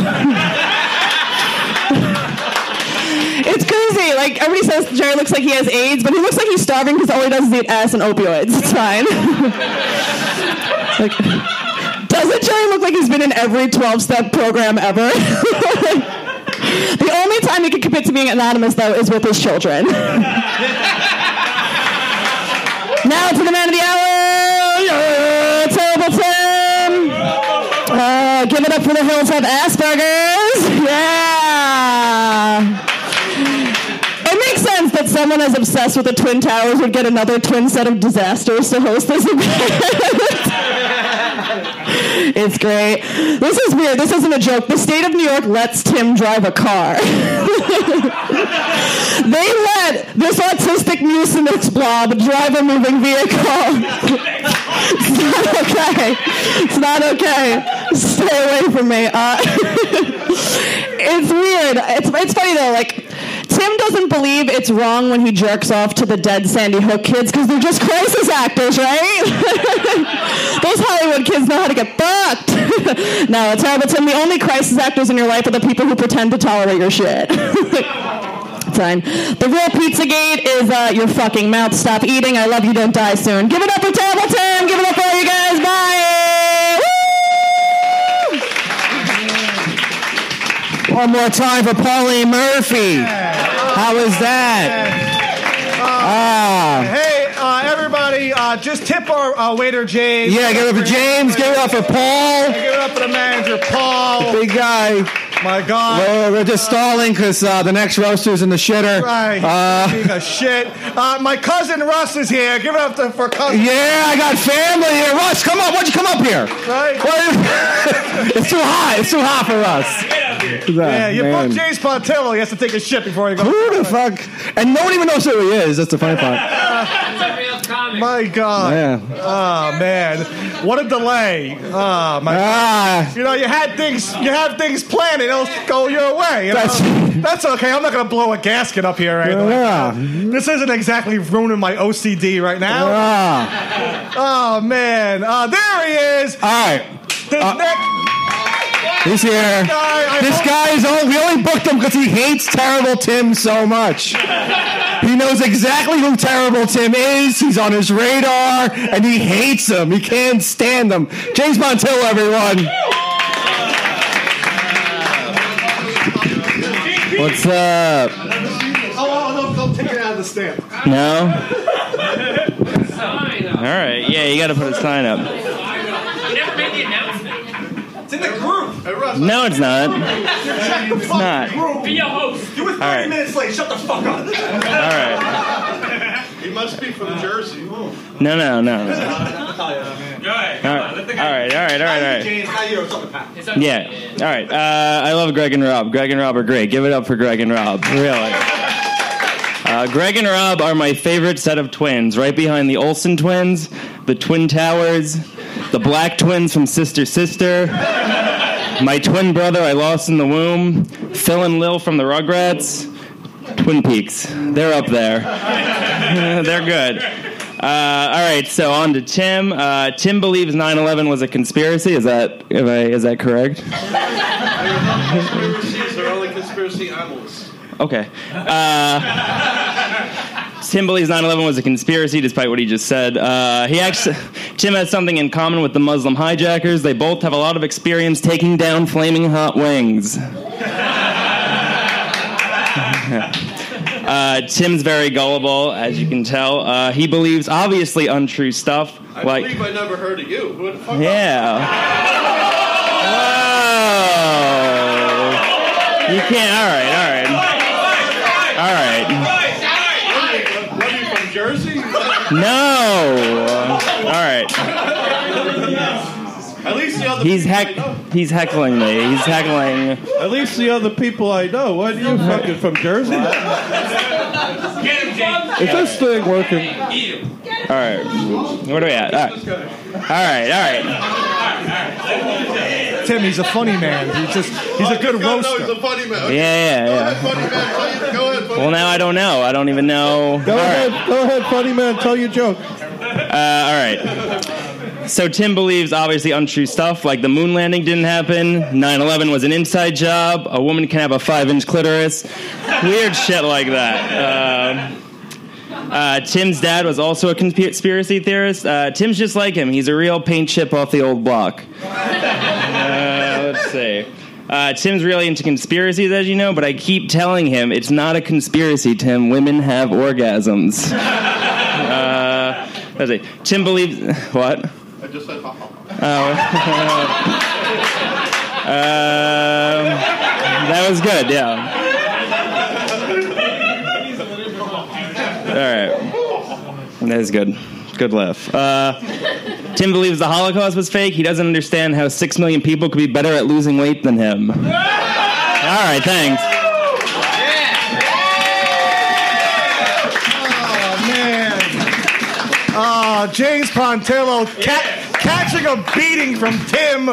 Crazy. Like everybody says Jerry looks like he has AIDS, but he looks like he's starving because all he does is eat ass and opioids. It's fine. like, doesn't Jerry look like he's been in every 12 step program ever? the only time he can commit to being anonymous, though, is with his children. now to the man of the hour, uh, Terrible Tim. Uh, give it up for the Hills of Asperger's. Someone as obsessed with the Twin Towers would get another twin set of disasters to host this event. it's great. This is weird. This isn't a joke. The state of New York lets Tim drive a car. they let this autistic Mucinex blob drive a moving vehicle. it's not okay. It's not okay. Stay away from me. Uh, it's weird. It's, it's funny though. Like, Tim doesn't believe it's wrong when he jerks off to the dead Sandy Hook kids because they're just crisis actors, right? Those Hollywood kids know how to get fucked. no, it's horrible, Tim. The only crisis actors in your life are the people who pretend to tolerate your shit. Fine. The real Pizzagate is uh, your fucking mouth. Stop eating. I love you. Don't die soon. Give it up for Terrible Tim. Give it up for all you guys. Bye. One more time for Pauline Murphy. How was that? Ah. Hey, uh, everybody, uh, just tip our uh, waiter James. Yeah, give it up for James. Give it up for Paul. Give it up for the manager Paul. The Big guy. My God. Well, we're just stalling because uh, the next roaster's in the shitter. Right. Uh, Being a shit. Uh, my cousin Russ is here. Give it up to, for cousin. yeah, I got family here. Russ, come on. Why'd you come up here? Right. What- it's too hot. It's too hot for us. Yeah, you booked James Pontillo. He has to take a shit before he goes. Who the fuck? And no one even knows who he is. That's the funny part. My God. Yeah. Oh man, what a delay. Oh my. Ah. You know, you had things. You have things planned. It'll go your way. You? That's- That's okay. I'm not gonna blow a gasket up here. Right? Yeah. This isn't exactly ruining my OCD right now. Ah. Oh man. Uh, there he is. All right. The Uh, next He's here. guy. This guy is only, we only booked him because he hates Terrible Tim so much. He knows exactly who Terrible Tim is. He's on his radar, and he hates him. He can't stand him. James Montillo, everyone. What's up? Oh, oh, no, go take it out of the stand. No? All right. Yeah, you got to put a sign up. You never made the announcement. It's in the group. No, it's not. It's not. group. Be a host. You were 30 All right. minutes late. Shut the fuck up. All right. He must be from Jersey. No, no, no, no. All right. All right. Let the right, all right, all right, all right. James, how you? It's on. Yeah. All right. Uh, I love Greg and Rob. Greg and Rob are great. Give it up for Greg and Rob. Really. Uh, Greg and Rob are my favorite set of twins, right behind the Olsen twins, the Twin Towers, the Black twins from Sister Sister, my twin brother I lost in the womb, Phil and Lil from the Rugrats, Twin Peaks. They're up there. They're good. Uh, all right, so on to Tim. Uh, Tim believes 9/11 was a conspiracy. Is that if I, is that correct? Conspiracies are only conspiracy animals. Okay. Uh, Tim believes 9/11 was a conspiracy, despite what he just said. Uh, he actually, Tim has something in common with the Muslim hijackers. They both have a lot of experience taking down flaming hot wings. Uh, Tim's very gullible, as you can tell. Uh, he believes obviously untrue stuff, I like believe I never heard of you. Who the fuck? yeah. Whoa. You can't. All right. All right. All right. What are you from Jersey? No. All right. At least the other He's people I heck. know. He's heckling me. He's heckling. At least the other people I know. What are you fucking from Jersey? Get him, James. Is this thing working? All right. Where are we at? All right. All right. All right. Tim, he's a funny man. He's just he's a good No, no, roaster. he's a funny man. Yeah. Yeah. Go yeah. ahead, funny man. Tell go ahead, funny Well, now I don't know. I don't even know. Go All ahead, right. go ahead, funny man. Tell your joke. Uh, all right. So Tim believes obviously untrue stuff, like the moon landing didn't happen, 9/11 was an inside job, a woman can have a five-inch clitoris, weird shit like that. Uh, uh, Tim's dad was also a conspiracy theorist. Uh, Tim's just like him; he's a real paint chip off the old block. Uh, let's see. Uh, Tim's really into conspiracies, as you know, but I keep telling him it's not a conspiracy, Tim. Women have orgasms. Uh, let's see. Tim believes what? I just said ha ha. Oh. um, that was good, yeah. All right. That is good. Good laugh. Uh, Tim believes the Holocaust was fake. He doesn't understand how six million people could be better at losing weight than him. All right, thanks. Oh man. Oh, James Pontillo ca- catching a beating from Tim.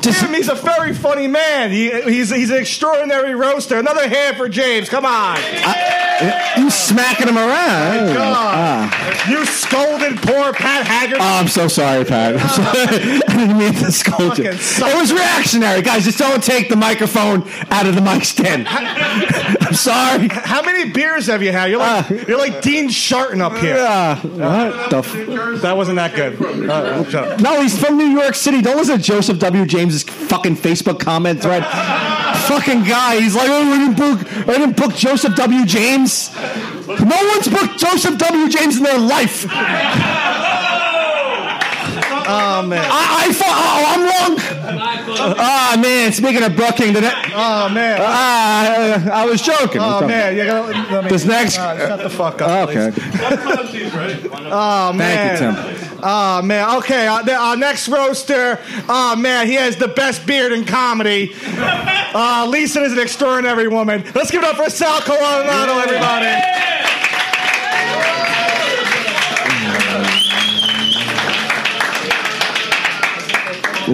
Tim, he's a very funny man. He, he's he's an extraordinary roaster. Another hand for James. Come on. You smacking him around. God. Ah. You scolded poor Pat Haggard. Oh, I'm so sorry, Pat. I didn't mean to scold you. It was reactionary, guys. Just don't take the microphone out of the mic stand. I'm sorry. How many beers have you had? You're like you're like Dean Sharton up here. Yeah. What the f- That wasn't that good. Uh, no, he's from New York City. Don't listen to Joseph W. James's fucking Facebook comment thread. fucking guy. He's like, oh, I didn't book, I didn't book Joseph W. James. No one's booked Joseph W. James in their life. Oh man. I, I thought, oh, I'm wrong. Ah man, speaking of booking, the ne- Oh man. ah, I was joking. Oh man. You gotta, let me, This next- Uh, shut the fuck up. Okay. please. Oh man. Thank you, Tim. Oh man. Okay. Uh, our, our next roaster. Oh man. He has the best beard in comedy. Uh, Lisa is an extraordinary woman. Let's give it up for Sal Coronado, everybody.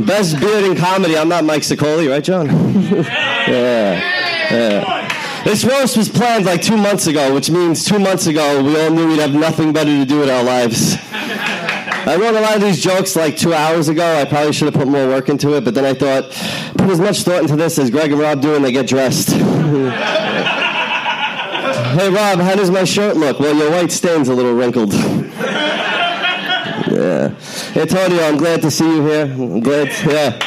Best beard in comedy. I'm not Mike Sicoli, right, John? yeah. yeah. This roast was planned like two months ago, which means two months ago we all knew we'd have nothing better to do with our lives. I wrote a lot of these jokes like two hours ago. I probably should have put more work into it, but then I thought, put as much thought into this as Greg and Rob do when they get dressed. hey, Rob, how does my shirt look? Well, your white stain's a little wrinkled. Yeah. Antonio, I'm glad to see you here. I'm glad, yeah.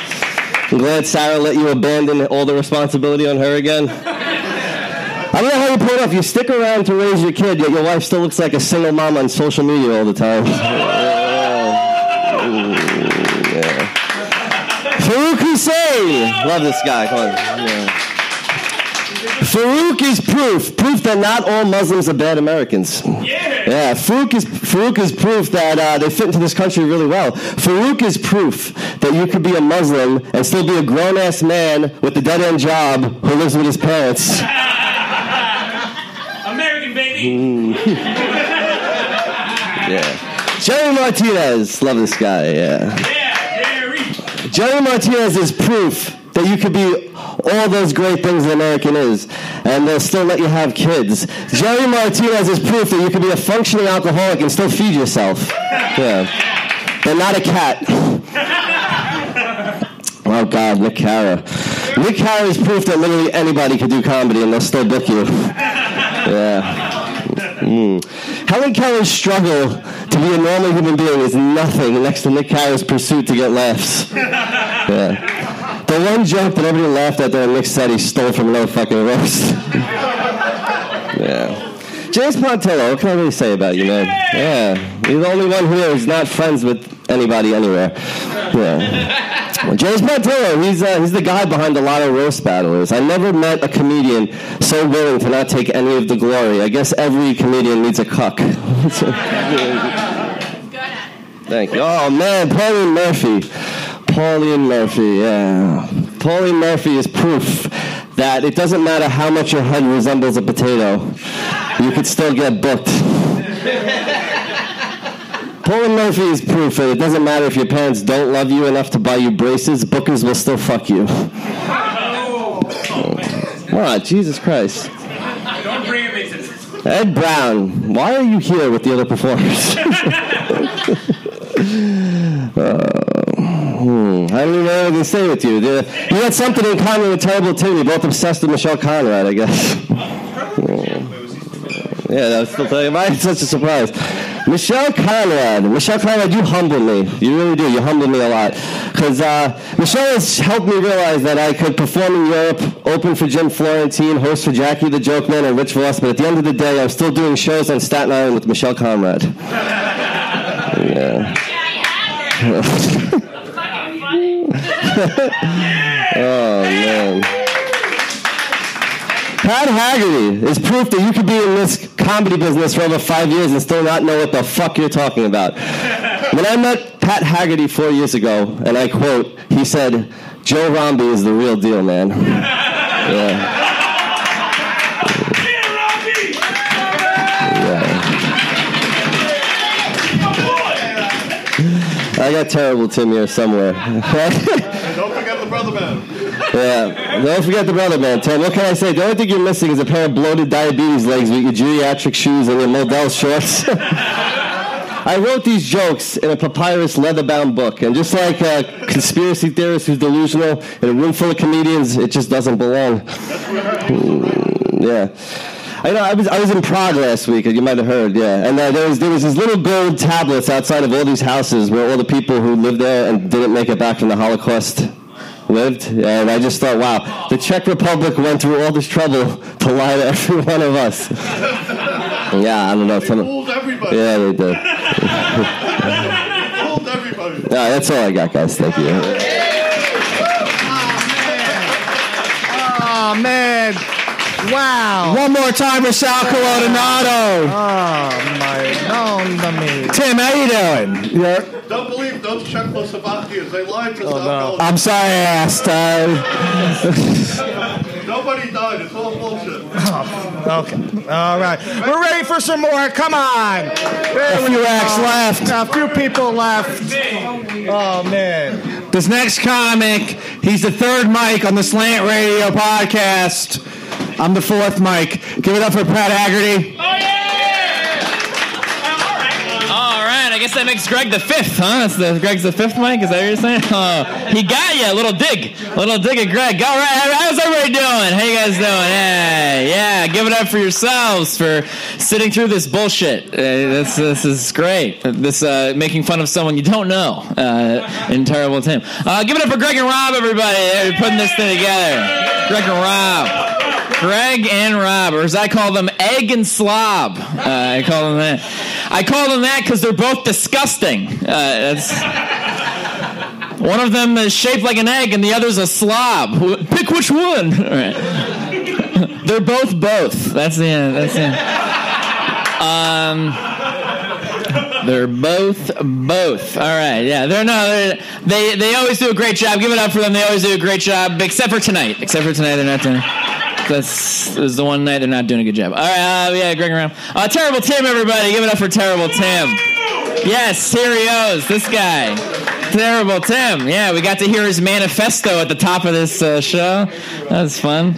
I'm glad Sarah let you abandon all the responsibility on her again. I don't know how you pull it off. You stick around to raise your kid, yet your wife still looks like a single mom on social media all the time. Yeah. Ooh, yeah. Farouk Hussein. Love this guy. Come on. Yeah. Farouk is proof, proof that not all Muslims are bad Americans. Yeah. Yeah. Farouk is Farouk is proof that uh, they fit into this country really well. Farouk is proof that you could be a Muslim and still be a grown ass man with a dead end job who lives with his parents. American baby. Yeah. Jerry Martinez, love this guy. Yeah. Jerry Martinez is proof that you could be all those great things an American is, and they'll still let you have kids. Jerry Martinez is proof that you could be a functioning alcoholic and still feed yourself. Yeah. But not a cat. Oh God, Nick Cara. Nick Cara is proof that literally anybody could do comedy and they'll still book you. Yeah. Mm. Helen Keller's struggle to be a normal human being is nothing next to Nick Cara's pursuit to get laughs. Yeah. The one joke that everybody laughed at that Nick said he stole from another fucking roast. yeah. James Pontillo, what can I really say about you, man? Yeah. You're the only one here who's not friends with anybody anywhere. Yeah. Well, James Pontillo, he's, uh, he's the guy behind a lot of roast battlers. I never met a comedian so willing to not take any of the glory. I guess every comedian needs a cuck. Thank you. Oh, man, Pauline Murphy. Pauline Murphy, yeah. Pauline Murphy is proof that it doesn't matter how much your head resembles a potato, you could still get booked. Pauline Murphy is proof that it doesn't matter if your parents don't love you enough to buy you braces, bookers will still fuck you. What? Jesus Christ. Don't bring Mason. Ed Brown, why are you here with the other performers? Uh, hmm, I don't even know what to say with you. You had something in common with Terrible Tim. You're both obsessed with Michelle Conrad, I guess. Yeah, that was still telling Why it's such a surprise? Michelle Conrad. Michelle Conrad, you humble me. You really do. You humble me a lot. Because uh, Michelle has helped me realize that I could perform in Europe, open for Jim Florentine, host for Jackie the Joke Man and Rich Voss, but at the end of the day, I'm still doing shows on Staten Island with Michelle Conrad. Yeah. oh, man. Pat Haggerty is proof that you could be in this comedy business for over five years and still not know what the fuck you're talking about. When I met Pat Haggerty four years ago, and I quote, he said, Joe Romby is the real deal, man. Yeah. I got terrible Tim here somewhere. And don't forget the brother man. Yeah, don't forget the brother man. What can I say? The only thing you're missing is a pair of bloated diabetes legs with your geriatric shoes and your Model shorts. I wrote these jokes in a papyrus leather-bound book, and just like a conspiracy theorist who's delusional in a room full of comedians, it just doesn't belong. Mm, yeah. I know. I was I was in Prague last week. And you might have heard. Yeah, and uh, there was there was these little gold tablets outside of all these houses where all the people who lived there and didn't make it back from the Holocaust lived. And I just thought, wow, the Czech Republic went through all this trouble to lie to every one of us. Yeah, I don't know. Some, Fooled everybody. yeah, they did. Fooled everybody. Yeah, that's all I got, guys. Thank you. Oh, man. Oh man! Wow! One more time for Sal Coronado. Oh my! No, me. Tim, how you doing? Yeah. Don't believe those Czechoslovakians. They lied to Oh, South I'm sorry I asked. Uh, Nobody died. It's all bullshit. Okay. All right. We're ready for some more. Come on. There A we few go. acts left. A few people left. Oh man. this next comic, he's the third mic on the Slant Radio podcast. I'm the fourth mic. Give it up for Pat Haggerty. Oh, yeah! All right, I guess that makes Greg the fifth, huh? That's the Greg's the fifth mic. Is that what you're saying? Oh, he got you. A little dig, a little dig at Greg. All right, how's everybody doing? How you guys doing? Hey, yeah, give it up for yourselves for sitting through this bullshit. Uh, this this is great. This uh, making fun of someone you don't know uh, in terrible Tim. Uh, give it up for Greg and Rob, everybody. They're putting this thing together. Greg and Rob. Greg and Rob, or as I call them, Egg and Slob. Uh, I call them that. I call them that because they're both disgusting. Uh, that's one of them is shaped like an egg, and the other's a slob. Pick which one. They're both both. That's the end. That's the end. Um, they're both both. All right, yeah. They're no. They're, they they always do a great job. Give it up for them. They always do a great job, except for tonight. Except for tonight, they're not doing. That's is the one night they're not doing a good job. All right, uh, yeah, Greg around. Uh, terrible Tim, everybody, give it up for terrible Tim. Yes, here he is. This guy. Terrible Tim. Yeah, we got to hear his manifesto at the top of this uh, show. That was fun.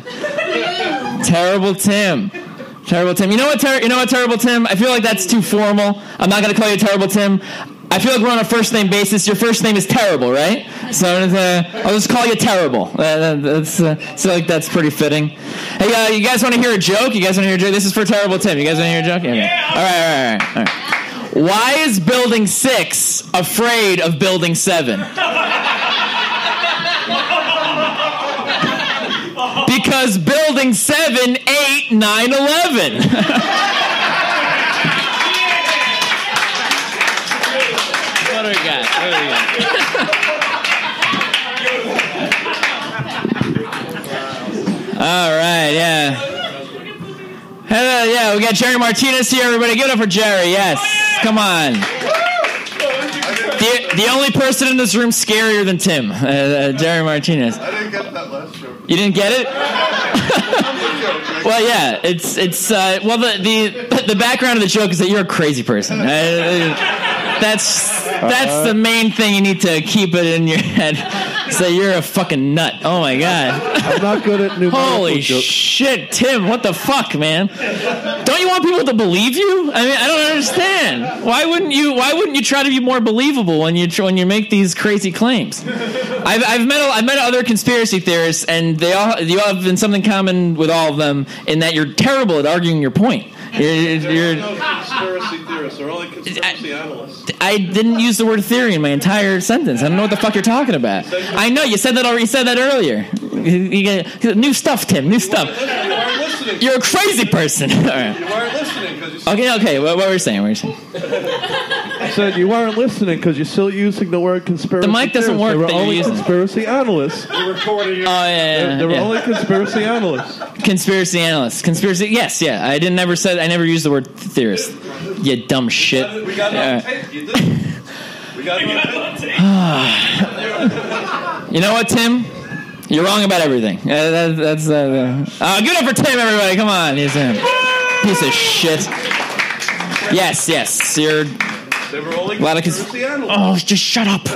Terrible Tim. Terrible Tim. You know what? Ter- you know what? Terrible Tim. I feel like that's too formal. I'm not to call you Terrible Tim. I feel like we're on a first name basis. Your first name is Terrible, right? So uh, I'll just call you Terrible. Uh, that's uh, I feel like that's pretty fitting. Hey, uh, you guys want to hear a joke? You guys want to hear a joke? This is for Terrible Tim. You guys want to hear a joke? Yeah. All right, all right, all right, all right. Why is Building Six afraid of Building Seven? Because Building 7, 8, 9, 11. what do we got? What we got? All right, yeah. Hello, yeah, we got Jerry Martinez here. Everybody, give it up for Jerry. Yes, come on. The, the only person in this room scarier than Tim, uh, uh, Jerry Martinez. I didn't get that last show. You didn't get it? well, yeah, it's it's uh, well the the the background of the joke is that you're a crazy person. Uh, that's that's the main thing you need to keep it in your head. So you're a fucking nut. Oh my god. I'm not good at numerical Holy jokes. shit, Tim! What the fuck, man? Don't you want people to believe you? I mean, I don't understand. Why wouldn't you? Why wouldn't you try to be more believable when you when you make these crazy claims? I've, I've met I've met other conspiracy theorists, and they all you all have in something common with all of them in that you're terrible at arguing your point. You're, you're, no conspiracy theorists. They're only conspiracy analysts. I didn't use the word theory in my entire sentence. I don't know what the fuck you're talking about. I know you said that already. You said that earlier. You- get- New stuff, Tim. New stuff. You. You're a crazy person. All right. You weren't listening because you Okay, okay. What, what were you saying? What were you saying? I said you weren't listening because you're still using the word conspiracy. The mic doesn't theorists. work They were that you're only using. conspiracy analysts. You're recording. Oh yeah, yeah, They, they were yeah. only conspiracy analysts. conspiracy analysts. Conspiracy. Yes, yeah. I didn't never said. I never used the word theorist. You dumb shit. We got it on tape. You did. We got it on tape. You know what, Tim? You're wrong about everything. Uh, that, that's uh, uh, good up for Tim, everybody. Come on, he's a piece of shit. Yes, yes. You're. They were only A lot of cons- conspiracy analysts. Oh, just shut up.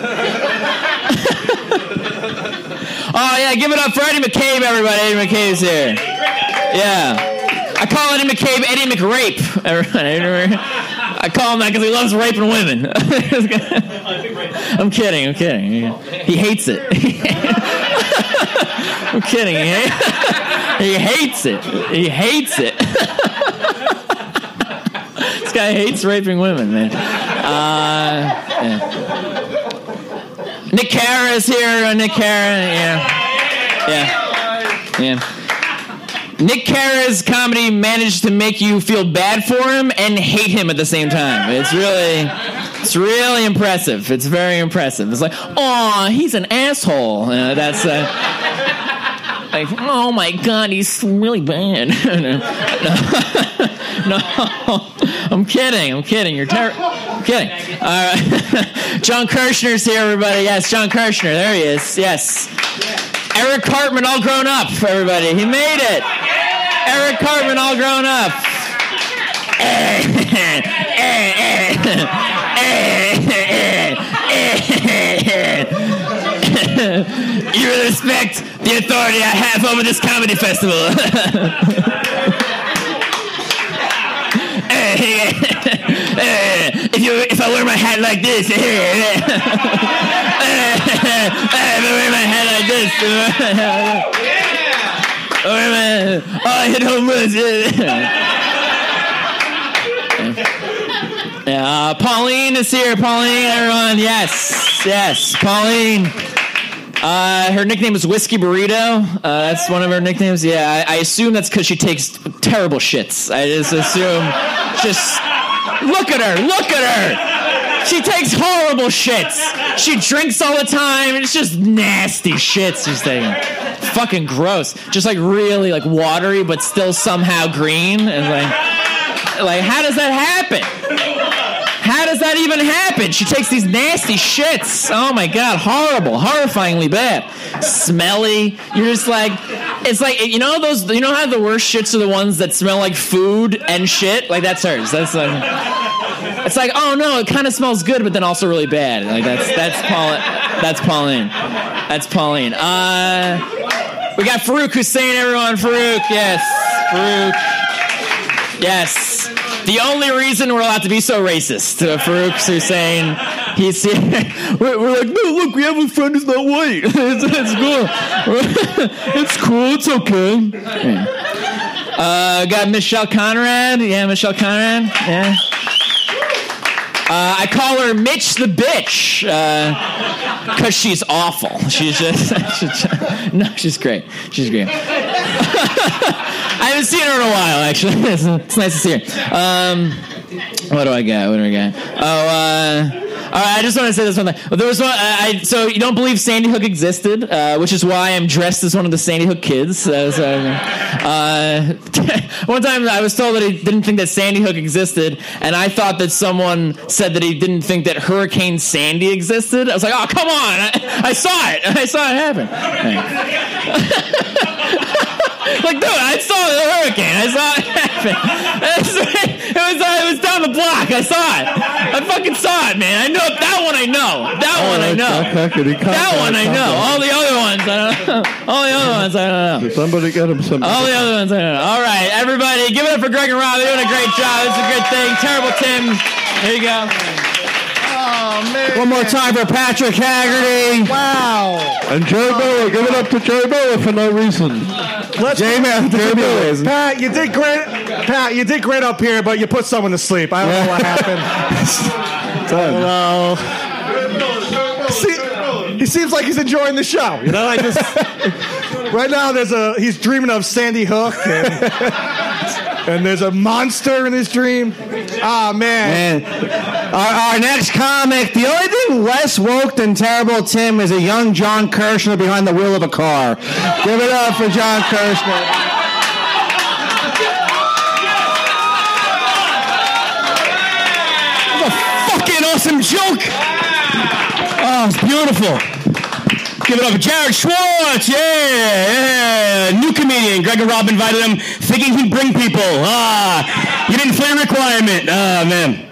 oh yeah, give it up for Eddie McCabe, everybody. Eddie McCabe's here. Yeah. I call Eddie McCabe Eddie McRape. I call him that because he loves raping women. I'm kidding. I'm kidding. He hates it. I'm kidding. He hates it. He hates it. this guy hates raping women, man. Uh, yeah. Nick Cara is here. Uh, Nick Cara, yeah, yeah, yeah. Nick Cara's comedy managed to make you feel bad for him and hate him at the same time. It's really, it's really impressive. It's very impressive. It's like, oh, he's an asshole. Uh, that's uh, like, oh my god, he's really bad. no, I'm kidding. I'm kidding. You're terrible. Kidding. All right. John Kirshner's here, everybody. Yes, John Kirshner. There he is. Yes. Eric Cartman, all grown up, everybody. He made it. Eric Cartman, all grown up. you respect the authority I have over this comedy festival. If you if I wear my hat like this, if I wear my hat like this, wear my- oh, I hit home runs. Yeah, uh, Pauline is here. Pauline, everyone. Yes, yes, Pauline. Uh, her nickname is Whiskey Burrito. Uh, that's one of her nicknames. Yeah, I, I assume that's because she takes terrible shits. I just assume. Just look at her. Look at her. She takes horrible shits. She drinks all the time. It's just nasty shits she's taking. fucking gross. Just like really like watery, but still somehow green. And like, like how does that happen? Does that even happen? She takes these nasty shits. Oh my god, horrible, horrifyingly bad, smelly. You're just like, it's like you know those. You know how the worst shits are the ones that smell like food and shit. Like that's hers. That's like. It's like, oh no, it kind of smells good, but then also really bad. Like that's that's Paul. That's Pauline. That's Pauline. Uh, we got Farouk Hussein. Everyone, Farouk. Yes, Farouk. Yes. The only reason we're allowed to be so racist, uh, Farouk Hussein. He's we're, we're like, no, look, we have a friend who's not white. it's, it's cool. it's cool. It's okay. Uh, got Michelle Conrad. Yeah, Michelle Conrad. Yeah. Uh, I call her Mitch the bitch because she's awful. She's just, she's no, she's great. She's great. I haven't seen her in a while, actually. It's, nice to see her. Um, what do I got? What do I got? Oh, uh, I just want to say this one thing. There was one. I, so you don't believe Sandy Hook existed, uh, which is why I'm dressed as one of the Sandy Hook kids. Uh, so, uh, one time I was told that he didn't think that Sandy Hook existed, and I thought that someone said that he didn't think that Hurricane Sandy existed. I was like, oh come on! I, I saw it. I saw it happen. like, dude, I saw the hurricane. I saw it happen. It was, uh, it was down the block. I saw it. I fucking saw it, man. I know that one. I know that one. I know. That one I know. All the other ones, I don't know. All the other ones, I don't know. Somebody get him some. All the other ones, I don't know. All right, everybody, give it up for Greg and Rob. They're doing a great job. It's a good thing. Terrible Tim. There you go. Oh man. One more time for Patrick Haggerty. Wow. And Jerry Miller, give it up to Jerry Miller for no reason. Let's J Man, Jerry Miller. Pat, you did great. Pat, you did great up here, but you put someone to sleep. I don't know what happened. I. See, he seems like he's enjoying the show. You know, I just right now there's a he's dreaming of Sandy Hook, and, and there's a monster in his dream. Ah man, Man, our, our next comic, the only thing less woke than Terrible Tim is a young John Kirshner behind the wheel of a car. Give it up for John Kirshner. Fucking awesome joke. Oh, it's beautiful. Give it up for Jared Schwartz. Yeah, yeah. New comedian. Greg and Rob invited him thinking he'd bring people. Ah, you didn't fill your requirement. Ah, man.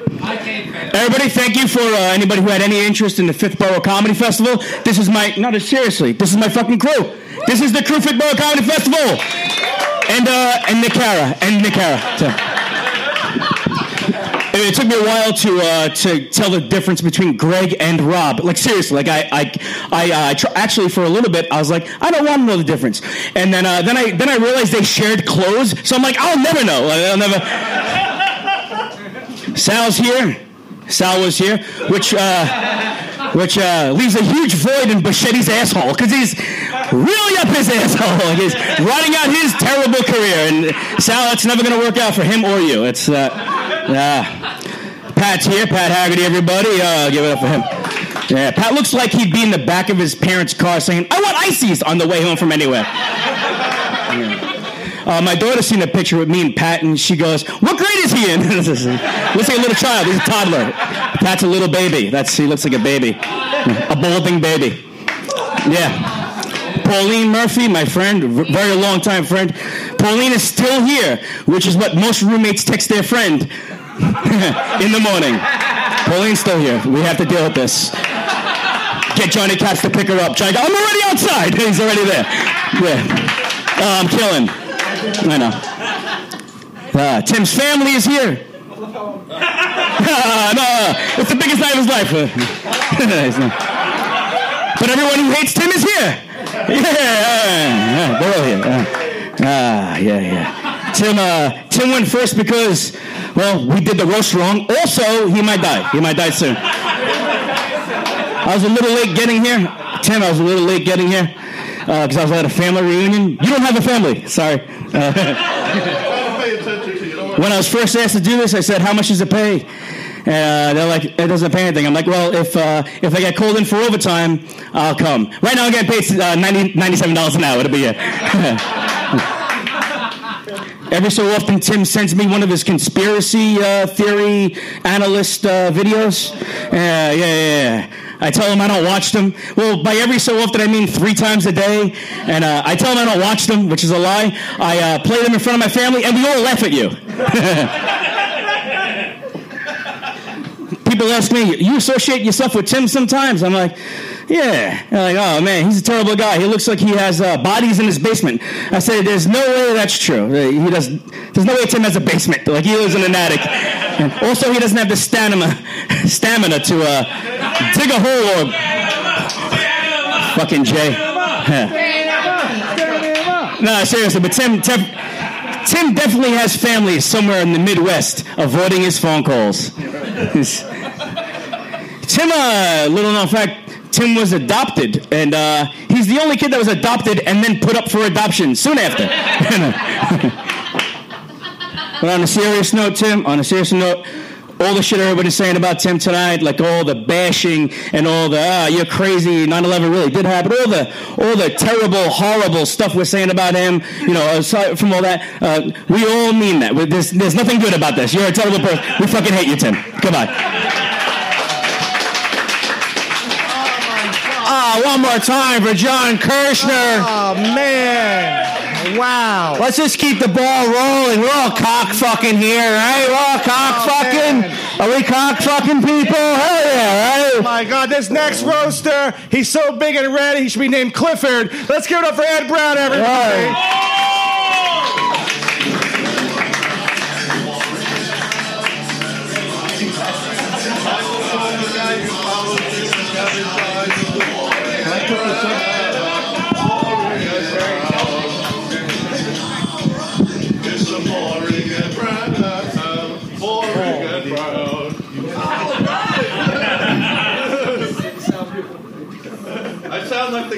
Everybody, thank you for uh, anybody who had any interest in the Fifth Borough Comedy Festival. This is my, no, seriously, this is my fucking crew. This is the crew Fifth Borough Comedy Festival. And, uh, and Nicara, and Nicara. So. It took me a while to uh, to tell the difference between Greg and Rob. Like seriously, like I I I uh, tr- actually for a little bit I was like I don't want to know the difference, and then uh, then I then I realized they shared clothes, so I'm like I'll never know. I'll never. Sal's here. Sal was here, which uh, which uh, leaves a huge void in Bichetti's asshole because he's really up his asshole. He's writing out his terrible career, and Sal, that's never going to work out for him or you. It's uh, uh, Pat's here, Pat Haggerty, everybody. Uh, give it up for him. Yeah, Pat looks like he'd be in the back of his parents' car saying, "I want ices" on the way home from anywhere. Yeah. Uh, my daughter seen a picture with me and Pat, and she goes, "What grade is he in?" looks like a little child. He's a toddler. Pat's a little baby. That's he looks like a baby, a balding baby. Yeah. Pauline Murphy, my friend, very long time friend. Pauline is still here, which is what most roommates text their friend in the morning. Pauline's still here. We have to deal with this. Get Johnny Katz to pick her up. Johnny, I'm already outside. He's already there. Yeah. Uh, I'm killing. I know. Uh, Tim's family is here. no, it's the biggest night of his life. But everyone who hates Tim is here. Yeah, yeah, they're all here. Uh, Ah, yeah, yeah. Tim, uh, Tim went first because, well, we did the roast wrong. Also, he might die. He might die soon. I was a little late getting here. Tim, I was a little late getting here because I was at a family reunion. You don't have a family. Sorry. Uh, when I was first asked to do this, I said, "How much does it pay?" Uh, they're like, it doesn't pay anything. I'm like, well, if uh, if I get called in for overtime, I'll come. Right now, I'm getting paid uh, 90, $97 an hour. It'll be it. Every so often, Tim sends me one of his conspiracy uh, theory analyst uh, videos. Yeah, yeah, yeah, yeah. I tell him I don't watch them. Well, by every so often, I mean three times a day. And uh, I tell him I don't watch them, which is a lie. I uh, play them in front of my family, and we all laugh at you. People ask me, "You associate yourself with Tim sometimes?" I'm like, "Yeah." They're like, "Oh man, he's a terrible guy. He looks like he has uh, bodies in his basement." I said, "There's no way that's true. He does. There's no way Tim has a basement. Like he lives in an attic. And also, he doesn't have the stamina, stamina to uh, dig a hole or fucking Jay." no, seriously, but Tim, Tim, Tim definitely has family somewhere in the Midwest avoiding his phone calls. He's- Tim, uh, little known fact, Tim was adopted, and uh, he's the only kid that was adopted and then put up for adoption soon after. but on a serious note, Tim, on a serious note, all the shit everybody's saying about Tim tonight, like all the bashing and all the ah, you're crazy, 9/11 really did happen, all the all the terrible, horrible stuff we're saying about him, you know, aside from all that, uh, we all mean that. There's, there's nothing good about this. You're a terrible person. We fucking hate you, Tim. Goodbye. Ah, one more time for John Kirshner. Oh man! Wow. Let's just keep the ball rolling. We're all cock fucking here, right? We're all cock fucking. Are we cock fucking people? Hell yeah, right? Oh my God! This next roaster, he's so big and red, he should be named Clifford. Let's give it up for Ed Brown, everybody.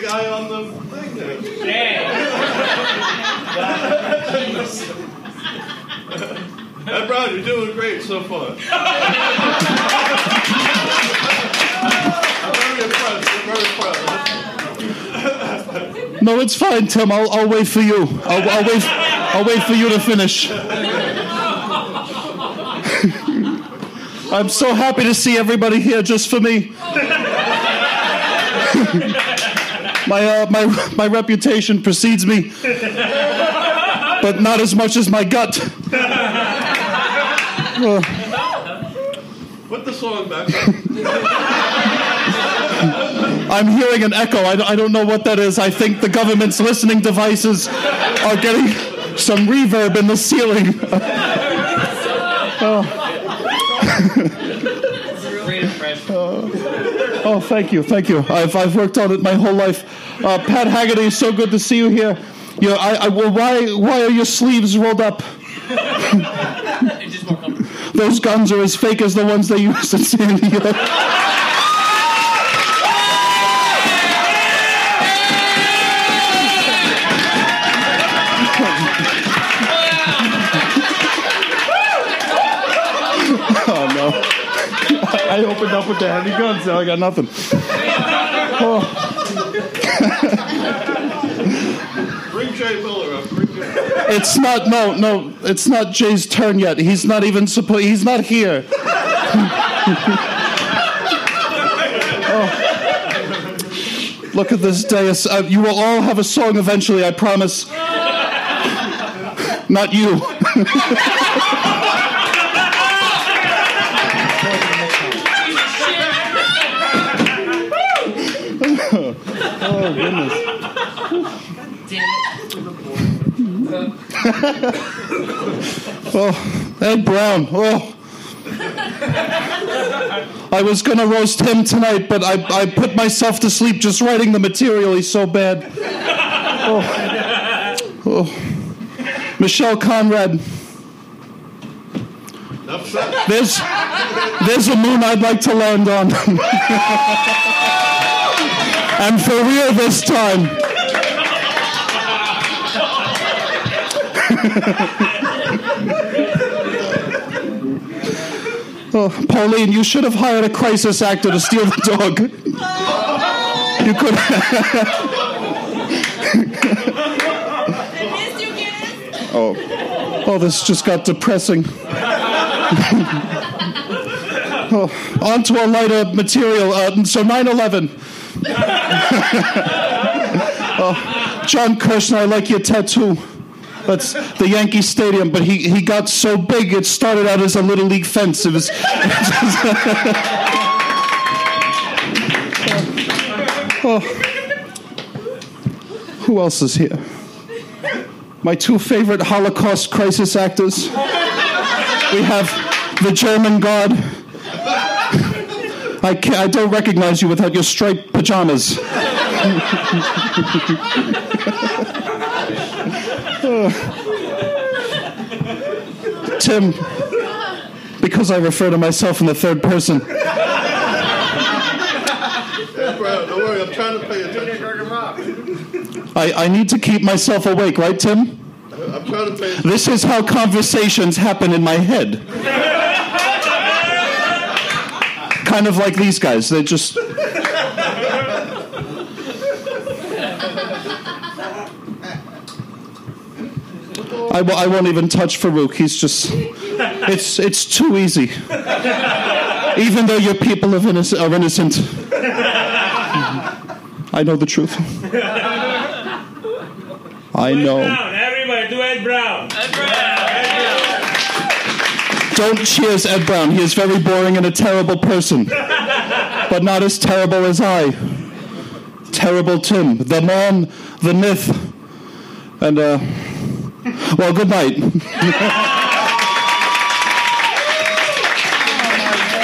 Guy on the thing there. Ed Brown, you're doing great so far. I'm very impressed. I'm very impressed. No, it's fine, Tim. I'll, I'll wait for you. I'll, I'll wait. I'll wait for you to finish. I'm so happy to see everybody here just for me. my uh, my my reputation precedes me, but not as much as my gut. Uh, Put the song back. I'm hearing an echo. I, I don't know what that is. I think the government's listening devices are getting some reverb in the ceiling. oh. Oh, thank you, thank you. I've, I've worked on it my whole life. Uh, Pat Haggerty, so good to see you here. You know, I, I, well, why, why are your sleeves rolled up? Those guns are as fake as the ones they used in San Diego. no. Opened up with the heavy guns, now I got nothing. Oh. Bring Jay Miller up. Bring Jay. It's not no no. It's not Jay's turn yet. He's not even supposed. He's not here. oh. Look at this dais. Uh, you will all have a song eventually. I promise. Not you. oh, Ed Brown. Oh. I was gonna roast him tonight, but I, I put myself to sleep just writing the material. He's so bad. Oh. Oh. Michelle Conrad. There's, there's a moon I'd like to land on. and for real this time. Oh, Pauline, you should have hired a crisis actor to steal the dog. You could. oh, oh, this just got depressing. oh, on to a lighter material. Uh, so 9/11. oh, John Kirshner, I like your tattoo. That's the Yankee Stadium, but he, he got so big it started out as a little league fence. It was. oh. Who else is here? My two favorite Holocaust crisis actors. We have the German God. I, can't, I don't recognize you without your striped pajamas. Tim, because I refer to myself in the third person, Don't worry, I'm trying to pay attention. I, I need to keep myself awake, right, Tim? I'm trying to pay attention. This is how conversations happen in my head. kind of like these guys. They just. I, w- I won't even touch Farouk. He's just. It's, it's too easy. Even though your people are innocent. Are innocent. I know the truth. I know. Everybody do Ed Brown. Ed Don't cheers Ed Brown. He is very boring and a terrible person. But not as terrible as I. Terrible Tim. The man, the myth. And, uh, well, good night.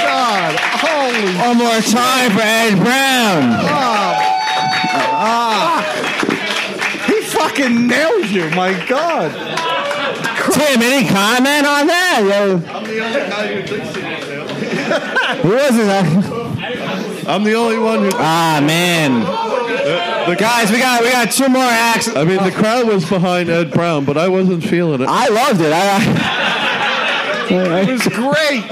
God, holy. One more time for Ed Brown. Ah. He fucking nailed you, my God. Tim, any comment on that? I'm the only guy who thinks he Who was it? I'm the only one who. Ah, man. The Guys, we got we got two more acts. I mean, the oh. crowd was behind Ed Brown, but I wasn't feeling it. I loved it. I, It was great.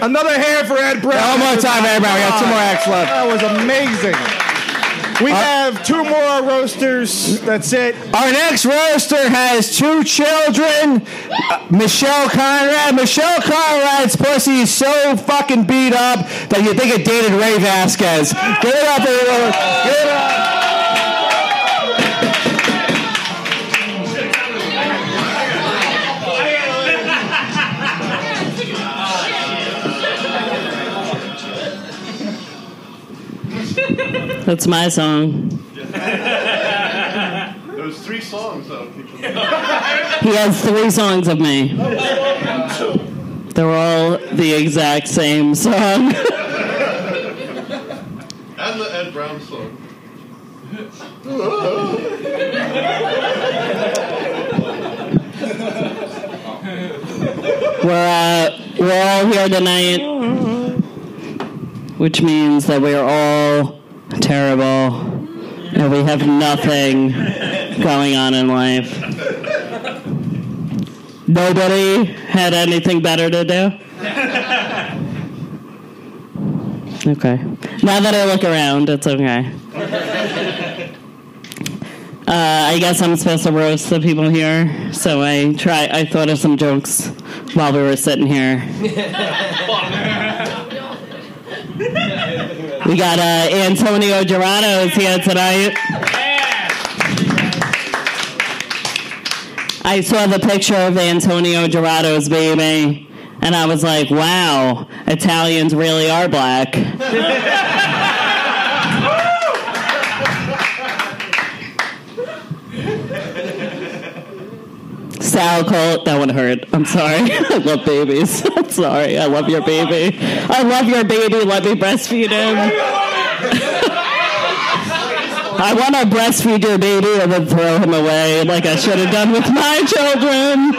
Another hand for Ed Brown. One more time, Ed Brown. We got two more acts left. That was amazing. We have two more roasters. That's it. Our next roaster has two children. Uh, Michelle Conrad. Michelle Conrad's pussy is so fucking beat up that you think it dated Ray Vasquez. Get it up, everyone. Get it up. That's my song. There was three songs though. He has three songs of me. They're all the exact same song. And the Ed Brown song. We're uh, we're all here tonight, which means that we're all terrible and we have nothing going on in life. Nobody had anything better to do. Okay. Now that I look around, it's okay. Uh, I guess I'm supposed to roast the people here, so I try. I thought of some jokes while we were sitting here. We got uh, Antonio Gerano is here tonight. I saw the picture of Antonio Gerato's baby, and I was like, "Wow, Italians really are black." Sal Colt, that one hurt. I'm sorry. I love babies. I'm sorry. I love your baby. I love your baby. Let me breastfeed him. I want to breastfeed your baby and then throw him away like I should have done with my children.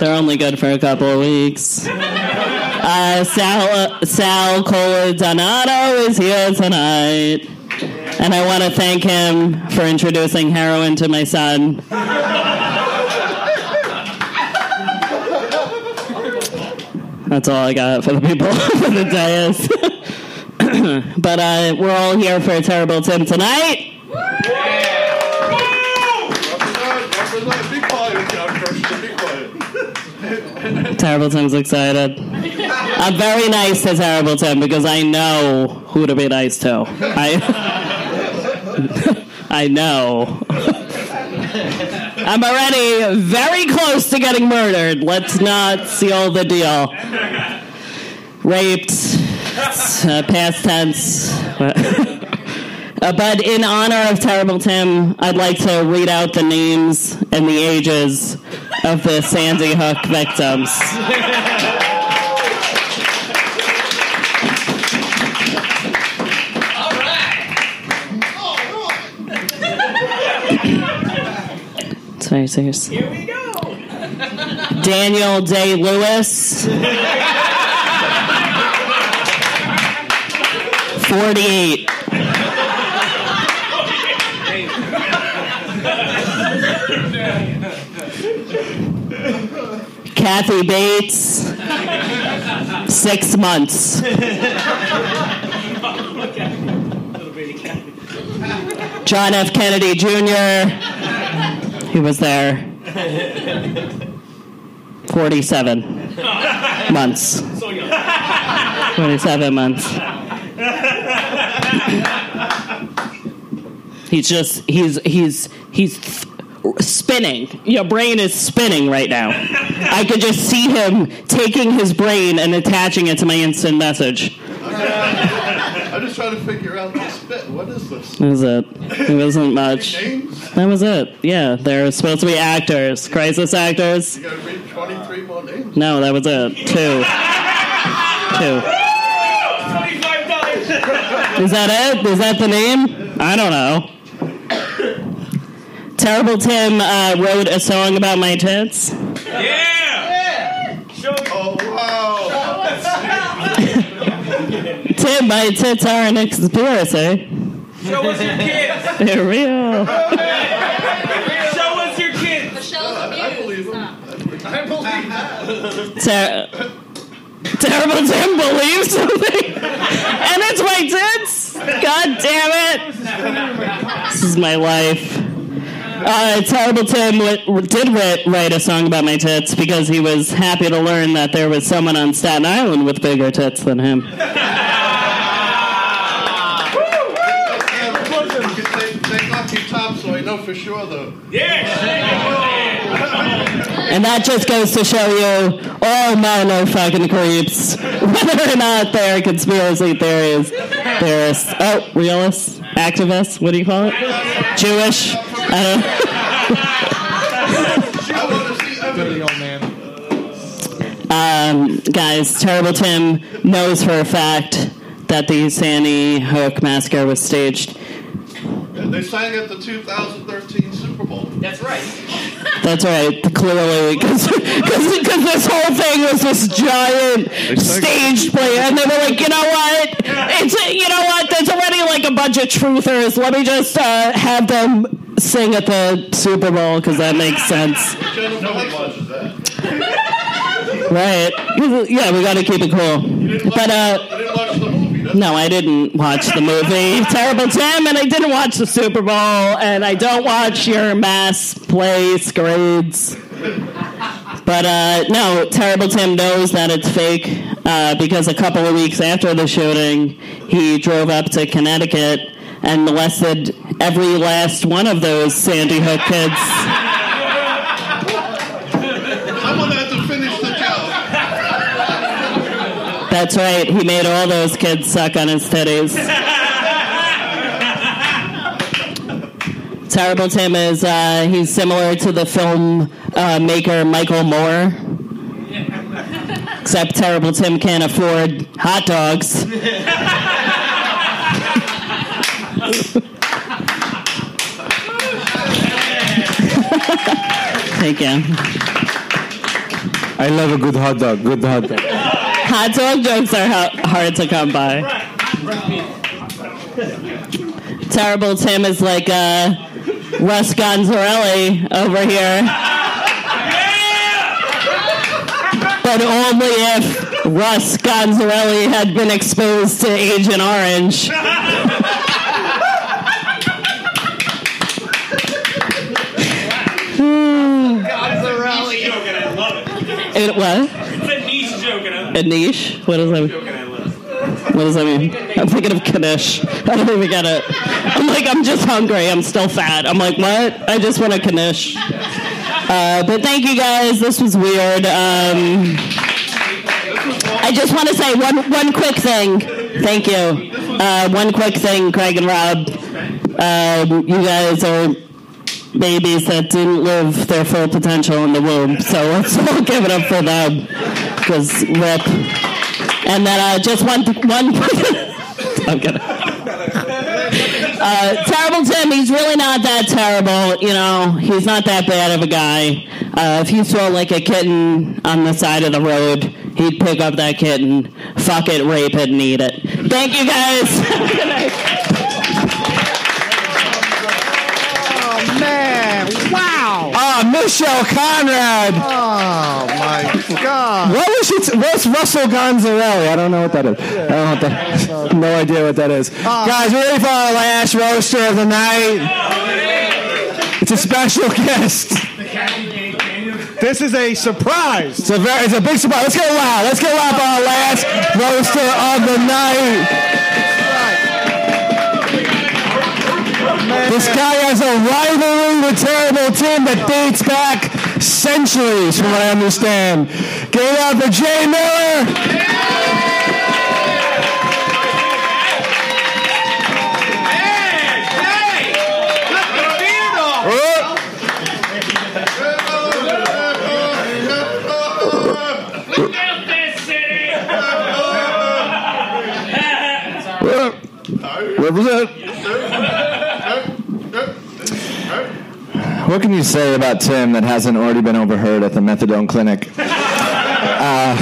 They're only good for a couple of weeks. Uh, Sal, Sal Coladonato is here tonight. And I want to thank him for introducing heroin to my son. That's all I got for the people for the dais. but uh, we're all here for a Terrible Tim tonight. Terrible Tim's excited. I'm very nice to Terrible Tim because I know who to be nice to. I I know. I'm already very close to getting murdered. Let's not seal the deal. Raped, uh, past tense. Uh, but in honor of Terrible Tim, I'd like to read out the names and the ages of the Sandy Hook victims. Here we go. Daniel Day Lewis. 48. Kathy Bates. Six months. John F. Kennedy Jr. He was there. 47 months. 47 months. He's just he's he's he's spinning. Your brain is spinning right now. I could just see him taking his brain and attaching it to my instant message. I'm just trying to figure out the spit. What is this? That was it. It wasn't much. That was it. Yeah, they're supposed to be actors, crisis actors. You gotta read 23 more names. No, that was it. Two. Two. Is that it? Is that the name? I don't know. Terrible Tim uh, wrote a song about my tits. Oh, wow. Tim, my tits are an conspiracy. Show us your kids. They're real. Show us your kids. I believe him. I believe that. Ter- Terrible Tim believes something, and it's my tits. God damn it! This is my life. Uh, Terrible Tim w- did write, write a song about my tits because he was happy to learn that there was someone on Staten Island with bigger tits than him. Know for sure, though. And that just goes to show you all men are fucking creeps, whether or not they're conspiracy theories, theorists, oh, realists, activists, what do you call it? Jewish? I don't Um, guys, Terrible Tim knows for a fact that the Sandy Hook massacre was staged. And they sang at the 2013 Super Bowl. That's right. That's right, clearly, because this whole thing was this giant stage play, and they were like, you know what? It's you know what? There's already like a bunch of truthers. Let me just uh, have them sing at the Super Bowl because that makes sense, Nobody watches that. right? Yeah, we got to keep it cool. But uh, I didn't watch the movie. No, I didn't watch the movie Terrible Tim, and I didn't watch the Super Bowl, and I don't watch your mass play grades. But uh, no, Terrible Tim knows that it's fake uh, because a couple of weeks after the shooting, he drove up to Connecticut and molested every last one of those Sandy Hook kids. That's right, he made all those kids suck on his titties. Terrible Tim is uh, he's similar to the film uh, maker Michael Moore, except Terrible Tim can't afford hot dogs. Thank you. I love a good hot dog. Good hot dog. Hot dog jokes are ha- hard to come by. Terrible Tim is like uh, Russ Gonzarelli over here. But only if Russ Gonzarelli had been exposed to Agent Orange. Niche joke and I it. It what? It's a niche joke and I love A niche? What does that mean? What does that mean? I'm thinking of knish. I don't even get it. I'm like, I'm just hungry. I'm still fat. I'm like, what? I just want a knish. Uh, but thank you guys. This was weird. Um, I just want to say one one quick thing. Thank you. Uh, one quick thing, Greg and Rob. Um, you guys are babies that didn't live their full potential in the womb. So let's all give it up for them. Because rip. And then uh, just one one. I'm gonna. Uh, terrible Tim, he's really not that terrible. You know, he's not that bad of a guy. Uh, if you saw like a kitten on the side of the road, he'd pick up that kitten, fuck it, rape it, and eat it. Thank you guys. Oh man! Wow! Ah, Michelle Conrad. Oh my God! What was she? T- what's Russell Gonzarelli? I don't know what that is. I don't know what that. No idea what that is. Ah. Guys, we're ready for our last roaster of the night. It's a special guest. This is a surprise. It's a very, it's a big surprise. Let's get loud. Let's get loud for our last roaster of the night. This guy has a rivalry with Terrible Tim that dates back centuries, from what I understand. Give it up for Jay Miller. Represent. What can you say about Tim that hasn't already been overheard at the methadone clinic? Uh,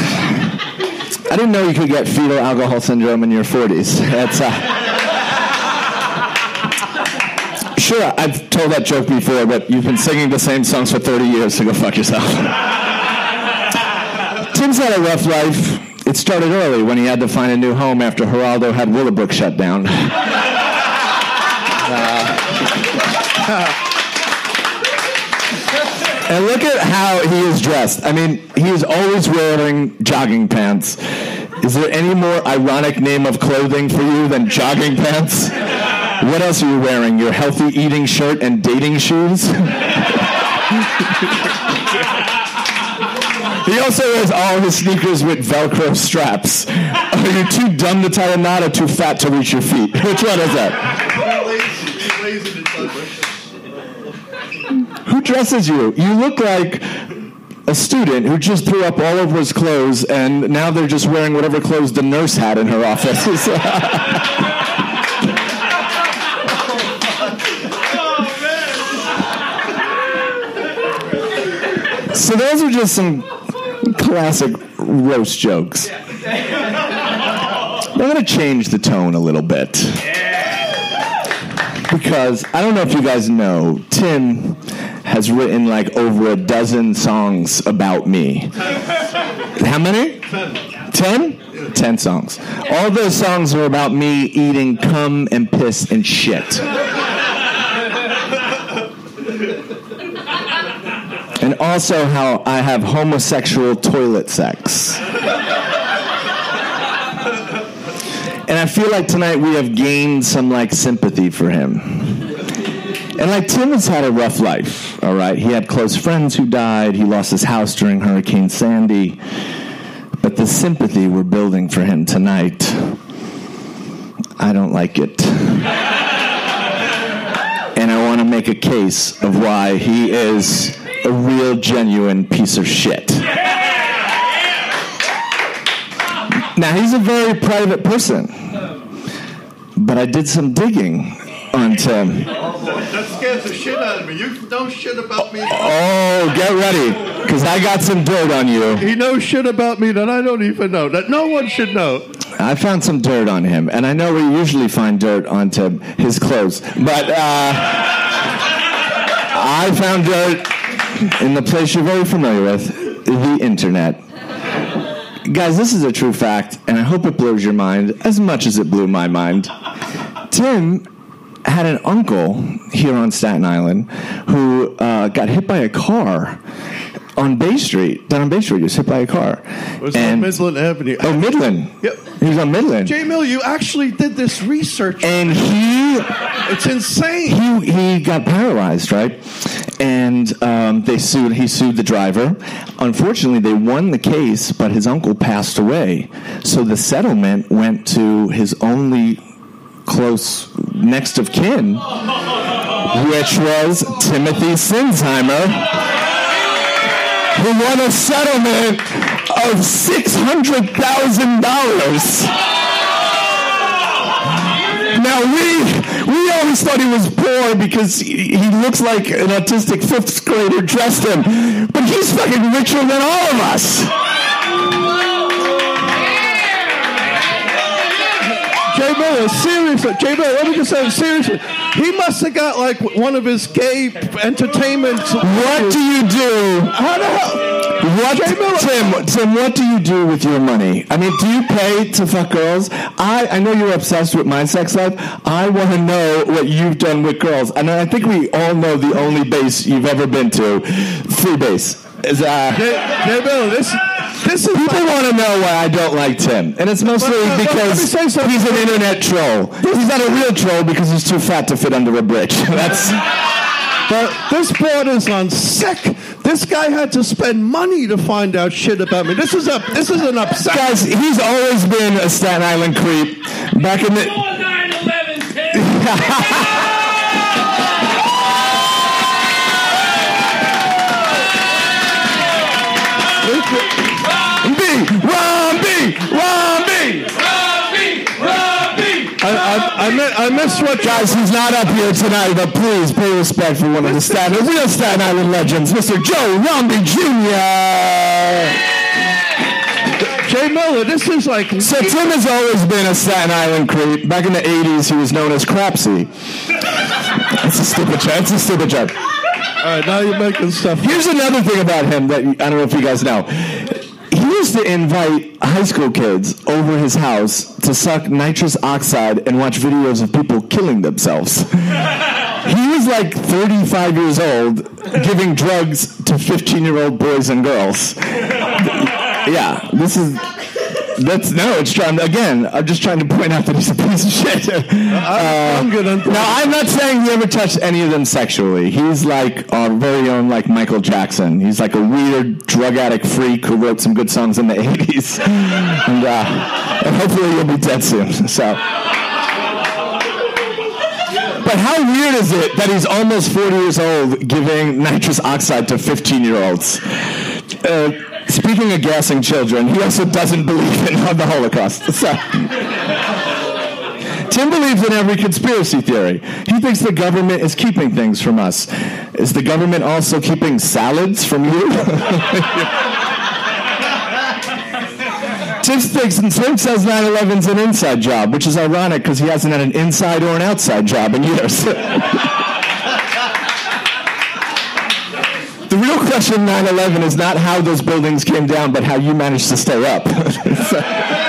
I didn't know you could get fetal alcohol syndrome in your 40s. That's uh, sure. I've told that joke before, but you've been singing the same songs for 30 years, so go fuck yourself. Tim's had a rough life. It started early when he had to find a new home after Geraldo had Willowbrook shut down. And look at how he is dressed. I mean, he is always wearing jogging pants. Is there any more ironic name of clothing for you than jogging pants? What else are you wearing? Your healthy eating shirt and dating shoes? he also wears all his sneakers with Velcro straps. Are you too dumb to tie a knot or too fat to reach your feet? Which one is that? Who dresses you? You look like a student who just threw up all over his clothes and now they're just wearing whatever clothes the nurse had in her office. so those are just some classic roast jokes. I'm going to change the tone a little bit. Because I don't know if you guys know, Tim has written like over a dozen songs about me. How many? Ten? Ten songs. All those songs are about me eating cum and piss and shit. And also how I have homosexual toilet sex. And I feel like tonight we have gained some like sympathy for him. And like Tim has had a rough life, all right? He had close friends who died, he lost his house during Hurricane Sandy. But the sympathy we're building for him tonight, I don't like it. And I want to make a case of why he is a real, genuine piece of shit. Now, he's a very private person, but I did some digging on Tim. That scares the shit out of me. You know shit about me. Oh, get ready, because I got some dirt on you. He knows shit about me that I don't even know. That no one should know. I found some dirt on him, and I know we usually find dirt onto his clothes, but uh, I found dirt in the place you're very familiar with, the internet. Guys, this is a true fact, and I hope it blows your mind as much as it blew my mind. Tim had an uncle here on Staten Island who uh, got hit by a car on Bay Street. Down on Bay Street, he was hit by a car. It was on Midland Avenue. Oh, Midland. Yep. He was on Midland. J Mill, you actually did this research. And he. It's insane. He, he got paralyzed, right? And um, they sued. He sued the driver. Unfortunately, they won the case, but his uncle passed away. So the settlement went to his only close next of kin, which was Timothy Sinsheimer, who won a settlement of six hundred thousand dollars. Now we we always thought he was poor because he, he looks like an autistic fifth grader dressed him, but he's fucking richer than all of us. J Miller, seriously, J Miller, let me just say, seriously, he must have got like one of his gay entertainment. What do you do? How the hell? What, Tim? Tim, what do you do with your money? I mean, do you pay to fuck girls? I, I know you're obsessed with my sex life. I want to know what you've done with girls, and I think we all know the only base you've ever been to, free base. Is uh, J, J Miller, this this is people want to know why I don't like Tim, and it's mostly But, uh, but let me because say he's an internet troll. He's not a real troll because he's too fat to fit under a bridge. That's. But this board is on sick. This guy had to spend money to find out shit about me. This is a this is an upset. Guys, he's always been a Staten Island creep. Back in the. I, miss what Guys, he's not up here tonight, but please pay respect for one of the Staten, real Staten Island legends, Mr. Joe Romney Jr. Jay Miller. This is like So Tim has always been a Staten Island creep. Back in the '80s, he was known as Crapsy. That's a stupid joke. That's a stupid joke. All right, now you're making stuff. Here's another thing about him that I don't know if you guys know. Used to invite high school kids over his house to suck nitrous oxide and watch videos of people killing themselves. He was like 35 years old giving drugs to 15 year old boys and girls. Yeah, this is. That's no. It's trying again. I'm just trying to point out that he's a piece of shit. Uh, I'm good. no, I'm not saying he ever touched any of them sexually. He's like our very own, like Michael Jackson. He's like a weird drug addict freak who wrote some good songs in the '80s, and, uh, and hopefully he'll be dead soon. So. But how weird is it that he's almost 40 years old giving nitrous oxide to 15 year olds? Uh, speaking of gassing children, he also doesn't believe in the Holocaust. So. Tim believes in every conspiracy theory. He thinks the government is keeping things from us. Is the government also keeping salads from you? Tim thinks and Tim says 9/11's an inside job, which is ironic because he hasn't had an inside or an outside job in years. real question in 9/11 is not how those buildings came down, but how you managed to stay up.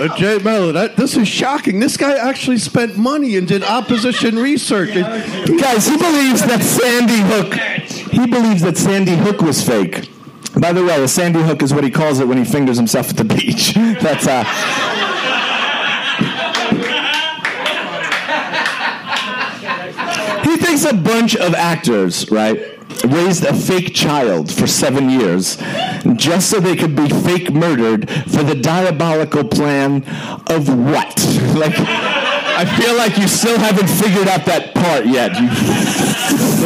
Uh, Jay Miller, that, this is shocking. This guy actually spent money and did opposition research. And Guys, he believes that Sandy Hook. He believes that Sandy Hook was fake. By the way, a Sandy Hook is what he calls it when he fingers himself at the beach. That's uh. He thinks a bunch of actors, right, raised a fake child for seven years just so they could be fake murdered for the diabolical plan of what? Like, I feel like you still haven't figured out that part yet. You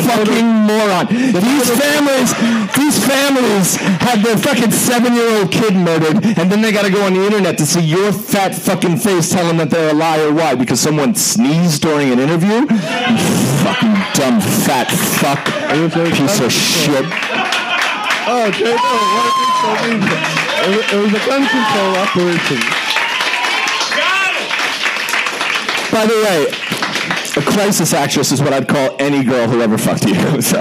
fucking moron. These families, these families have their fucking seven-year-old kid murdered, and then they got to go on the internet to see your fat fucking face telling them that they're a liar. Why? Because someone sneezed during an interview? You fucking dumb fat fuck. Piece of shit. oh, Jay Miller, what did you so mean? It was, it was a gun control operation. By the way, a crisis actress is what I'd call any girl who ever fucked you. So.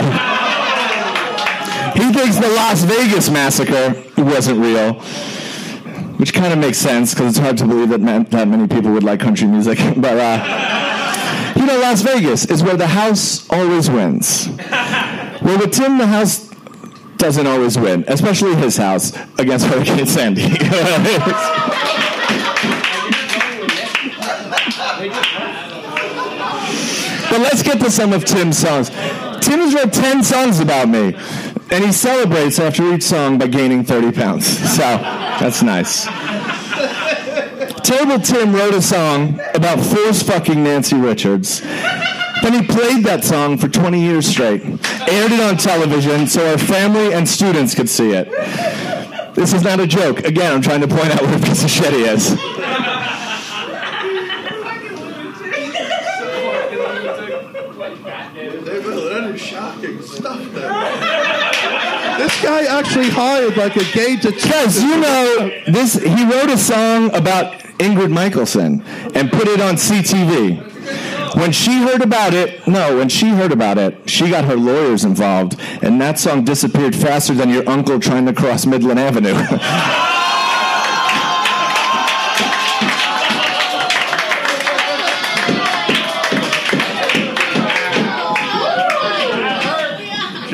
He thinks the Las Vegas massacre wasn't real. which kind of makes sense because it's hard to believe that man, that many people would like country music. But uh, you know, Las Vegas is where the house always wins. Well, with Tim, the house doesn't always win, especially his house against Hurricane Sandy. But let's get to some of Tim's songs. Tim has wrote 10 songs about me, and he celebrates after each song by gaining 30 pounds. So that's nice. Terrible Tim wrote a song about force fucking Nancy Richards. Then he played that song for 20 years straight, aired it on television so our family and students could see it. This is not a joke. Again, I'm trying to point out what a piece of shit he is. That is shocking stuff. This guy actually hired like a gay detective. You know this, he wrote a song about Ingrid Michaelson and put it on CTV. When she heard about it, no, when she heard about it, she got her lawyers involved, and that song disappeared faster than your uncle trying to cross Midland Avenue.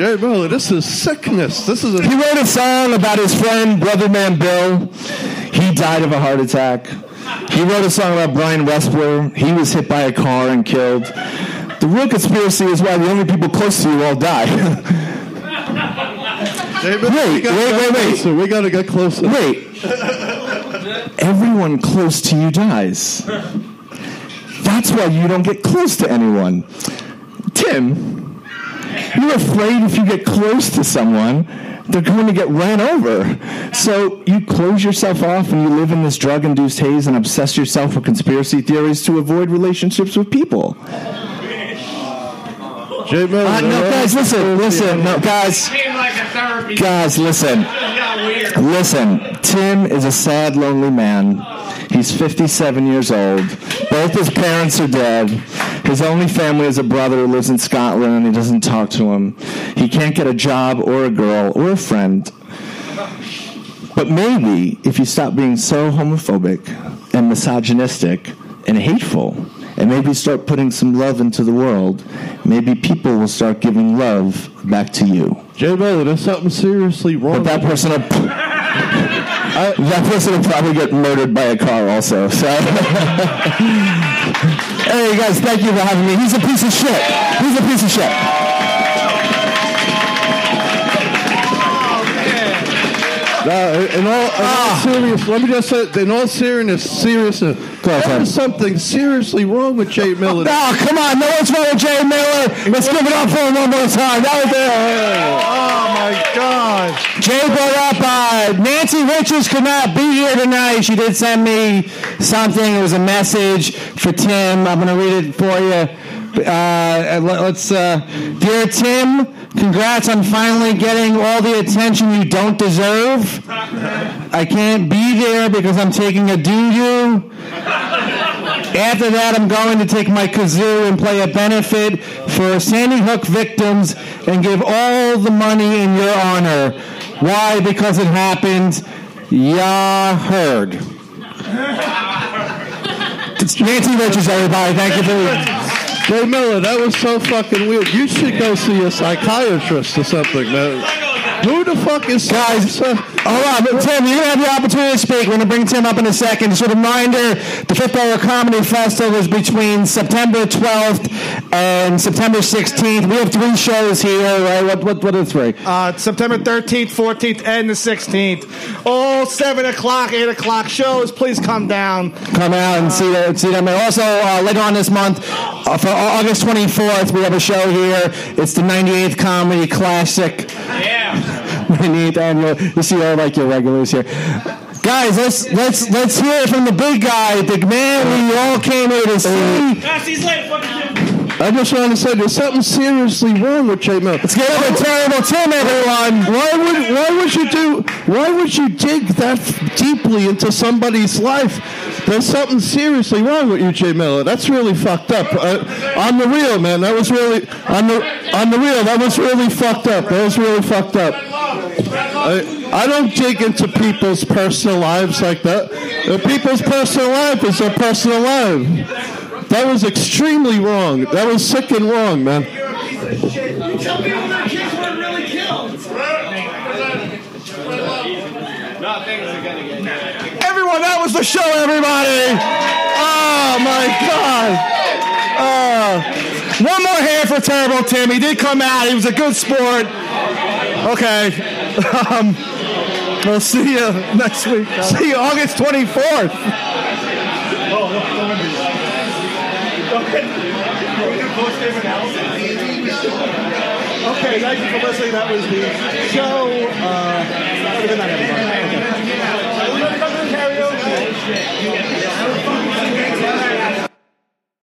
Jay Miller, this is sickness. This is a. He wrote a song about his friend, Brother Man Bill. He died of a heart attack. He wrote a song about Brian Westler. He was hit by a car and killed. The real conspiracy is why the only people close to you all die. Jay Miller, Wait, we wait, wait, wait. So We got to get closer. Wait. Everyone close to you dies. That's why you don't get close to anyone. Tim, you're afraid if you get close to someone, they're going to get ran over. So you close yourself off and you live in this drug induced haze and obsess yourself with conspiracy theories to avoid relationships with people. Jay Miller, Uh, no, guys, listen, listen, no, guys, guys, listen, listen. Tim is a sad, lonely man. He's 57 years old. Both his parents are dead. His only family is a brother who lives in Scotland and he doesn't talk to him. He can't get a job or a girl or a friend. But maybe if you stop being so homophobic and misogynistic and hateful, and maybe start putting some love into the world, maybe people will start giving love back to you. Jay Miller, there's something seriously wrong. But that person will, that person will probably get murdered by a car also. So, hey guys, thank you for having me. He's a piece of shit. He's a piece of shit. No, in all, in all serious, let me just say, in all seriousness, seriousness, there is something seriously wrong with Jay Miller. No, come on, no one's wrong with Jay Miller. Let's give it up for him one more time. That was there. Oh my God. Jay brought up uh, Nancy Richards could not be here tonight. She did send me something. It was a message for Tim. I'm going to read it for you. Uh, let- let's, uh, dear Tim, congrats on finally getting all the attention you don't deserve. I can't be there because I'm taking a doo doo. After that, I'm going to take my kazoo and play a benefit for Sandy Hook victims and give all the money in your honor. Why? Because it happened. Ya heard. Nancy Richards, everybody. Thank you for. Jay Miller, that was so fucking weird. You should go see a psychiatrist or something, man. Who the fuck is guys? Hold on, but Tim, you're gonna have the opportunity to speak. We're gonna bring Tim up in a second. Just a reminder: the Fifth Dollar Comedy Festival is between September 12th and September 16th. We have three shows here, right? What what what are the three? Uh, September 13th, 14th, and the 16th. All 7 o'clock, 8 o'clock shows. Please come down. Come out and see that. See them. And also uh, later on this month, uh, for August 24th, we have a show here. It's the 98th Comedy Classic. Yeah. 98th annual. Um, you see all like your regulars here. Guys, let's let's let's hear it from the big guy, the man we all came here to uh, see. I just want to say there's something seriously wrong with Jay Miller. Let's get over terrible Tim, everyone. Why would why would you do why would you dig that deeply into somebody's life? There's something seriously wrong with you, Jay Miller. That's really fucked up. Uh, on the real, man. That was really on the on the real. That was really fucked up. That was really fucked up. I, I don't dig into people's personal lives like that. Uh, people's personal life is their personal life. That was extremely wrong. That was sick and wrong, man. Tell people their kids weren't really killed. Everyone, that was the show, everybody. Oh my God. Uh, one more hand for Terrible Tim. He did come out. He was a good sport. Okay. Um, we'll see you next week. See you August 24th. Okay, Okay, thank you for listening. That was the show. Uh, good night, everybody.